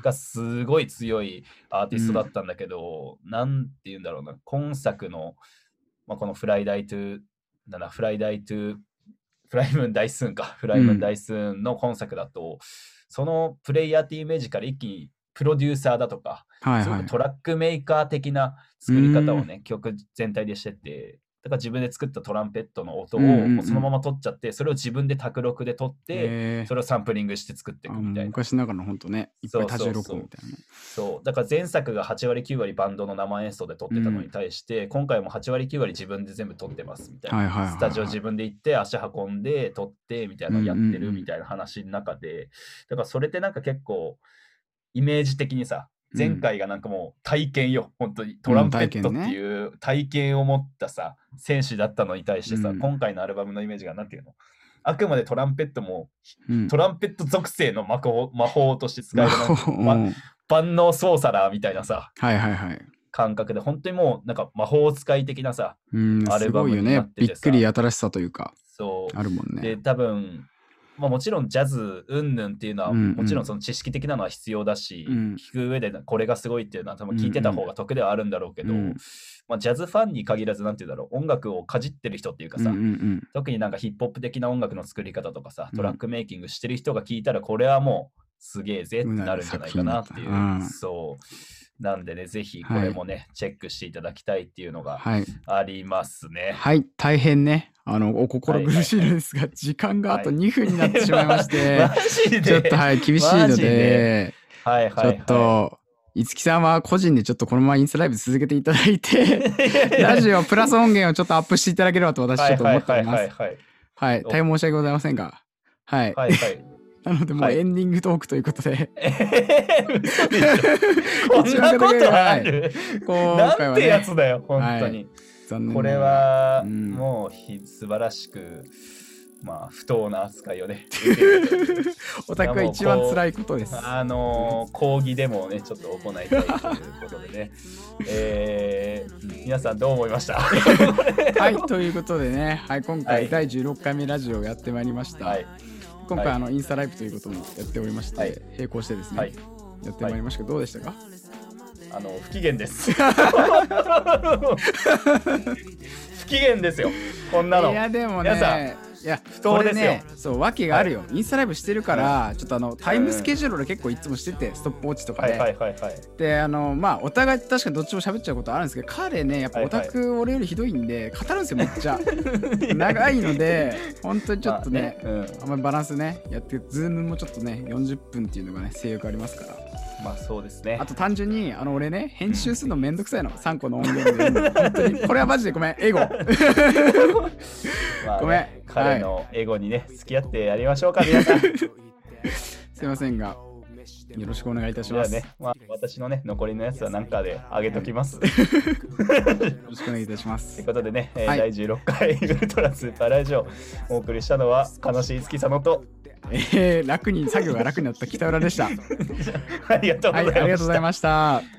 がすごい強いアーティストだったんだけど、なんていうんだろうな、今作の、まあ、この Fly Die To、なんだ、 Fly Die To、Fly Moon Die Soon か、 Fly Moon Die Soon の今作だと、そのプレイヤーっていうイメージから一気にプロデューサーだとか、はいはい。トラックメーカー的な作り方をね、曲全体でしてて、だから自分で作ったトランペットの音をそのまま取っちゃって、それを自分で卓録で取って、それをサンプリングして作っていあくみたいな。昔ながらの本当ね、いっぱい多重録音みたいなね。そう。だから前作が8割9割バンドの生演奏で撮ってたのに対して、今回も8割9割自分で全部撮ってますみたいな。スタジオ自分で行って足運んで撮ってみたいなのをやってるみたいな話の中で、だからそれってなんか結構イメージ的にさ、前回がなんかもう体験よ、本当に。トランペットっていう体験を持ったさ、選手だったのに対してさ、うん。今回のアルバムのイメージがなんていうの。あくまでトランペットもうん。トランペット属性の魔法魔法として使えるなんかうん。ま万能操作だみたいなさはいはいはい。感覚で本当にもうなんか魔法使い的なさうん、アルバムにすごいよねなっててさ。びっくり新しさというか、そう。あるもんね。で多分まあ、もちろんジャズ云々っていうのは、うんうん。もちろんその知識的なのは必要だし、うん。聞く上でこれがすごいっていうのは多分聞いてた方が得ではあるんだろうけど、うん。まあ、ジャズファンに限らずなんていうんだろう音楽をかじってる人っていうかさ、うんうんうん。特になんかヒップホップ的な音楽の作り方とかさうん。トラックメイキングしてる人が聞いたらこれはもうすげえぜってなるんじゃないかなっていう、うんそう。なんでねぜひこれもね、チェックしていただきたいっていうのがはい。ありますね。はい、大変ね。あの、お心苦しいのですが、時間があと2分になってしまいまして、ちょっとはい、厳しいのでで、はいはい、はい、ちょっと、いつきさんは個人でちょっとこのままインスタライブ続けていただいて、ラジオプラス音源をちょっとアップしていただければと私ちょっと思っております。はいはいはい、大変申し訳ございませんが。はい。はいはい。なので、もうはい。エンディングトークということで、えー嘘でしょ。こんなことある？今回はなんてやね、つだよ、本当に。残念ながらこれは、うん。もうひ素晴らしく、まあ、不当な扱いをね、オタクが一番辛いことです。あのー抗議デモをね、ちょっと行いたいということでね、えー、皆さんどう思いました？はい、ということでね、はい、今はい。回第16回目ラジオをやってまいりました。はい、今回、はい。あのインスタライブということもやっておりまして、はい。並行してですね、はい。やってまいりましたけど、どうでしたか？あの、不機嫌です。不機嫌ですよ、こんなの。いやでもねいや不当ですよ。そう訳があるよ、インスタライブしてるから、ちょっとあのタイムスケジュールで結構いつもしてて、ストップウォッチとかはで、いはいはいはい。であのまあお互い確かにどっちも喋っちゃうことあるんですけど彼ねやっぱオタク俺よりひどいんで語るんですよめっちゃ。長いので本当にちょっとね,、まあうん。あんまりバランスねやって Zoom もちょっとね40分っていうのがね制約ありますからまあそうですね。あ。と単純にあの俺ね編集するのめんどくさいの。3個の音源で本当にこれはマジでごめん。エゴ。まあねごめん。彼のエゴにね、付き合ってやりましょうか、皆さん。すいませんがよろしくお願いいたします、ね、まあ、私のね、残りのやつはなんかであげときます。とよろしくお願いいたします。いうことでね、えーはい。第16回ウルトラスーパーラジオお送りしたのは、悲しい月佐野と、えー、楽に作業が楽になった北浦でした ありがとうごはいざいました。ありがとうござい